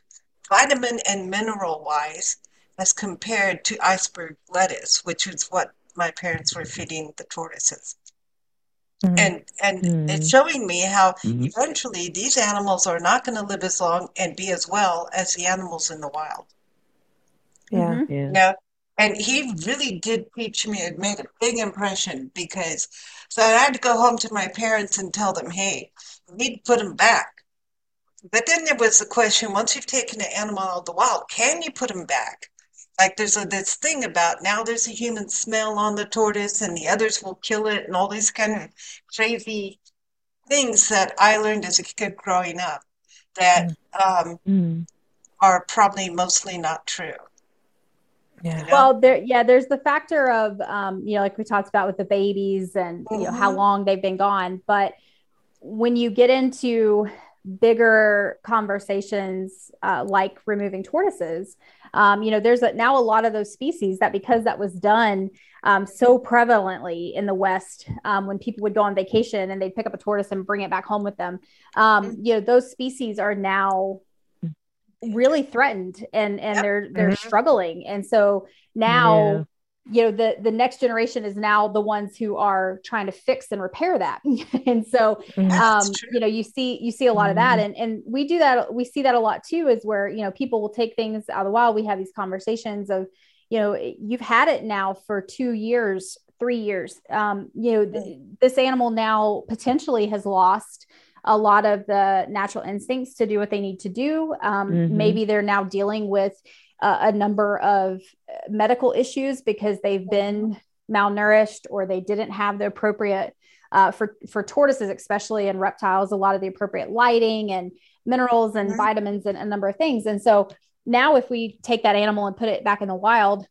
S5: vitamin and mineral wise, as compared to iceberg lettuce, which is what my parents were feeding the tortoises. Mm-hmm. And and mm-hmm. it's showing me how mm-hmm. eventually these animals are not going to live as long and be as well as the animals in the wild.
S2: Yeah. Mm-hmm.
S5: yeah. Now, and he really did teach me. It made a big impression because so I had to go home to my parents and tell them, "Hey, we need to put them back." But then there was the question: once you've taken an animal out of the wild, can you put them back? Like there's a, this thing about now there's a human smell on the tortoise and the others will kill it and all these kind of crazy things that I learned as a kid growing up that mm. um, mm. are probably mostly not true.
S3: Yeah. You know? Well, there, yeah, there's the factor of, um, you know, like we talked about with the babies and mm-hmm. you know how mm-hmm. long they've been gone. But when you get into bigger conversations uh, like removing tortoises, um, you know, there's a, now a lot of those species that because that was done um, so prevalently in the West, um, when people would go on vacation and they'd pick up a tortoise and bring it back home with them, um, mm-hmm. you know, those species are now really threatened and and yep. they're they're mm-hmm. struggling, and so now. Yeah you know the the next generation is now the ones who are trying to fix and repair that [laughs] and so mm-hmm. um you know you see you see a lot mm-hmm. of that mm-hmm. and and we do that we see that a lot too is where you know people will take things out of the wild we have these conversations of you know you've had it now for two years three years um you know th- this animal now potentially has lost a lot of the natural instincts to do what they need to do um, mm-hmm. maybe they're now dealing with uh, a number of medical issues because they've been malnourished or they didn't have the appropriate uh, for for tortoises especially and reptiles a lot of the appropriate lighting and minerals and mm-hmm. vitamins and a number of things and so now if we take that animal and put it back in the wild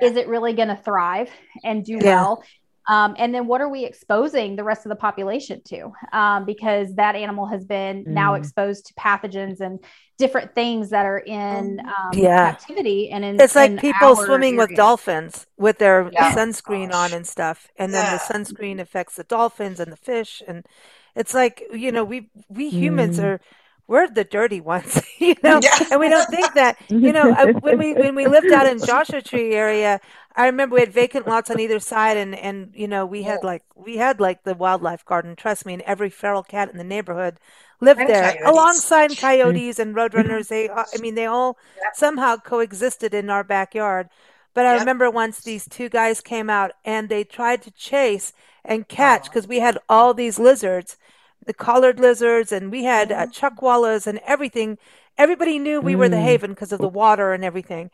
S3: yeah. is it really going to thrive and do yeah. well um, and then what are we exposing the rest of the population to? Um, because that animal has been mm. now exposed to pathogens and different things that are in um, yeah. captivity. And in,
S2: it's like in people swimming area. with dolphins with their yeah. sunscreen Gosh. on and stuff. And then yeah. the sunscreen affects the dolphins and the fish. And it's like, you know, we, we humans mm. are, we're the dirty ones, [laughs] you know, yeah. and we don't think that, you know, when we when we lived out in Joshua Tree area, I remember we had vacant lots on either side, and and you know we had like we had like the wildlife garden. Trust me, and every feral cat in the neighborhood lived and there coyotes. alongside coyotes and [laughs] roadrunners. They, uh, I mean, they all somehow coexisted in our backyard. But I yep. remember once these two guys came out and they tried to chase and catch because we had all these lizards, the collared lizards, and we had uh, mm-hmm. chuckwallas and everything. Everybody knew we were the mm. haven because of the water and everything.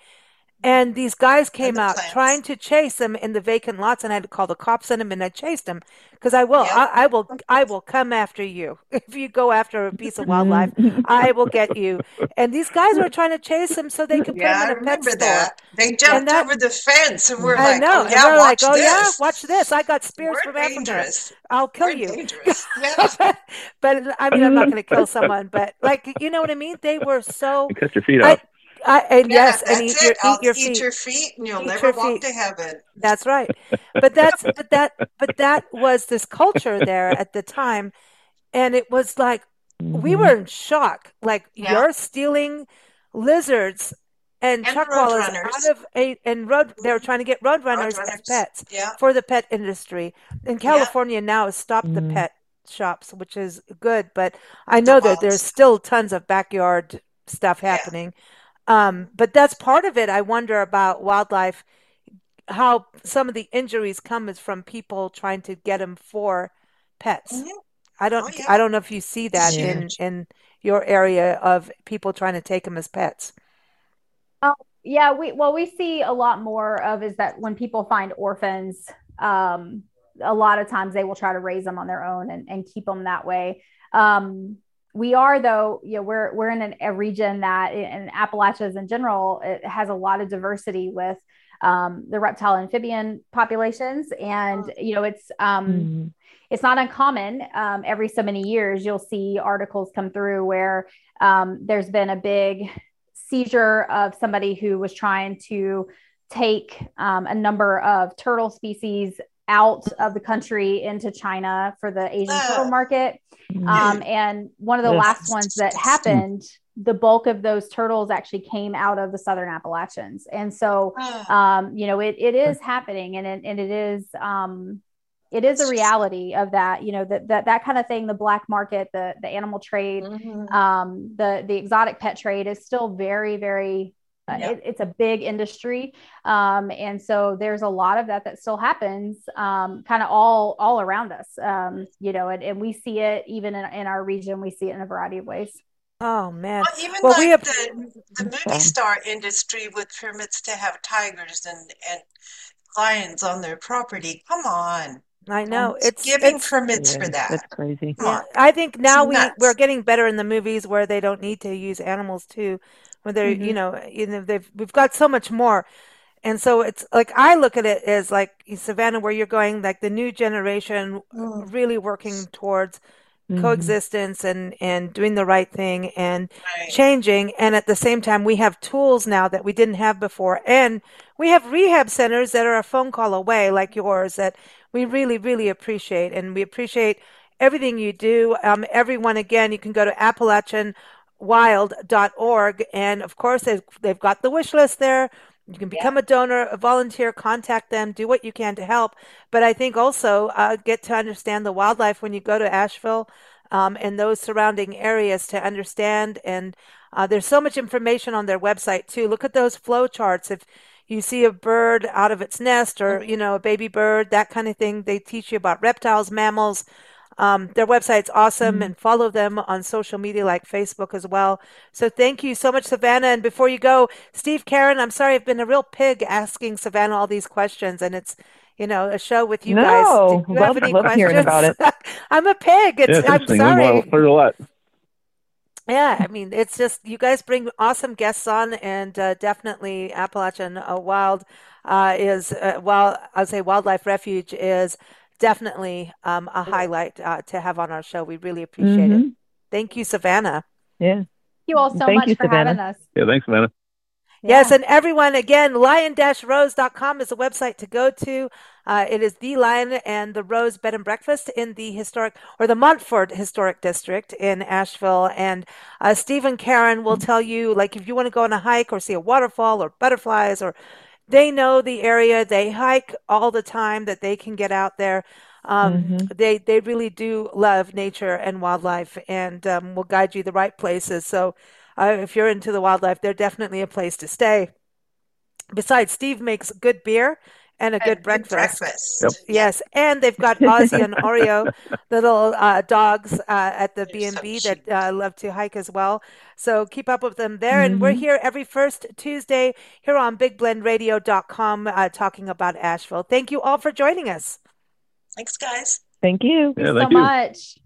S2: And these guys came out plants. trying to chase them in the vacant lots, and I had to call the cops on them, and I chased them because I will, yep. I, I, will, I will come after you [laughs] if you go after a piece of wildlife. I will get you. And these guys were trying to chase them so they could
S5: yeah,
S2: put them in a pet store.
S5: That. They jumped that, over the fence, and we're I like, know. "Oh yeah,
S2: we're
S5: like,
S2: oh
S5: this.
S2: yeah, watch this! I got spears
S5: we're
S2: from
S5: dangerous.
S2: Africa. I'll kill
S5: we're
S2: you."
S5: Dangerous. [laughs]
S2: but, but I mean, I'm not going to kill someone, but like, you know what I mean? They were so.
S6: You cut your feet off.
S2: I, and yeah, yes, and eat your, eat your,
S5: eat
S2: feet.
S5: your feet, and you'll eat never walk feet. to heaven.
S2: That's right. But that's but that but that was this culture there at the time, and it was like mm-hmm. we were in shock. Like yeah. you're stealing lizards and, and chuckwallas out of a and road. They were trying to get roadrunners road as pets
S5: yeah.
S2: for the pet industry. In California yeah. now has stopped mm-hmm. the pet shops, which is good. But I know the that there's still tons of backyard stuff happening. Yeah um, but that's part of it. I wonder about wildlife, how some of the injuries come is from people trying to get them for pets. Mm-hmm. I don't. Oh, yeah. I don't know if you see that yeah. in in your area of people trying to take them as pets.
S3: Um, yeah, we well we see a lot more of is that when people find orphans, um, a lot of times they will try to raise them on their own and, and keep them that way. Um, we are though you know we're we're in an, a region that in appalachias in general it has a lot of diversity with um, the reptile amphibian populations and you know it's um, mm-hmm. it's not uncommon um, every so many years you'll see articles come through where um, there's been a big seizure of somebody who was trying to take um, a number of turtle species out of the country into China for the Asian turtle market. Mm-hmm. Um, and one of the yes. last ones that happened, the bulk of those turtles actually came out of the Southern Appalachians. And so, um, you know, it, it is happening and it, and it is, um, it is a reality of that, you know, that, that, that kind of thing, the black market, the, the animal trade, mm-hmm. um, the, the exotic pet trade is still very, very uh, yep. it, it's a big industry um, and so there's a lot of that that still happens um, kind of all all around us um, you know and, and we see it even in, in our region we see it in a variety of ways
S2: oh man
S5: well, even well, like we have... the, the movie star industry with permits to have tigers and and lions on their property come on
S2: I know
S5: it's giving it's, permits yeah, for that.
S4: That's crazy.
S2: Yeah. I think now we we're getting better in the movies where they don't need to use animals too where they're mm-hmm. you know you know they've we've got so much more and so it's like i look at it as like savannah where you're going like the new generation mm. really working towards mm-hmm. coexistence and and doing the right thing and right. changing and at the same time we have tools now that we didn't have before and we have rehab centers that are a phone call away like yours that we really really appreciate and we appreciate everything you do um, everyone again you can go to appalachian wild.org. And of course, they've, they've got the wish list there. You can become yeah. a donor, a volunteer, contact them, do what you can to help. But I think also uh, get to understand the wildlife when you go to Asheville um, and those surrounding areas to understand. And uh, there's so much information on their website too. Look at those flow charts. If you see a bird out of its nest or, mm-hmm. you know, a baby bird, that kind of thing, they teach you about reptiles, mammals, um, their website's awesome mm-hmm. and follow them on social media like Facebook as well. So thank you so much, Savannah. And before you go, Steve Karen, I'm sorry I've been a real pig asking Savannah all these questions and it's you know, a show with you
S4: no,
S2: guys.
S4: Do you love, have any love questions? hearing about it. [laughs]
S2: I'm a pig. It's, yeah, I'm sorry.
S6: a lot.
S2: Yeah, I mean, it's just you guys bring awesome guests on, and uh, definitely Appalachian uh, Wild uh, is uh, well, I'll say Wildlife Refuge is definitely um, a highlight uh, to have on our show. We really appreciate mm-hmm. it. Thank you, Savannah.
S4: Yeah.
S3: Thank you all so
S4: Thank
S3: much
S4: you,
S3: for
S4: Savannah.
S3: having us.
S6: Yeah, thanks, Savannah.
S2: Yes, and everyone, again, lion-rose.com is a website to go to. Uh, it is the Lion and the Rose Bed and Breakfast in the historic or the Montford Historic District in Asheville. And uh, Steve and Karen will mm-hmm. tell you, like, if you want to go on a hike or see a waterfall or butterflies or they know the area. They hike all the time that they can get out there. Um, mm-hmm. They they really do love nature and wildlife, and um, will guide you the right places. So, uh, if you're into the wildlife, they're definitely a place to stay. Besides, Steve makes good beer and a good and breakfast. breakfast. Yep. Yes, and they've got Ozzy and Oreo, [laughs] little uh, dogs uh, at the B and B that uh, love to hike as well. So keep up with them there, mm-hmm. and we're mm-hmm. here every first Tuesday here on BigBlendRadio.com uh, talking about Asheville. Thank you all for joining us.
S5: Thanks, guys.
S4: Thank you.
S6: Yeah,
S3: thank so you. much.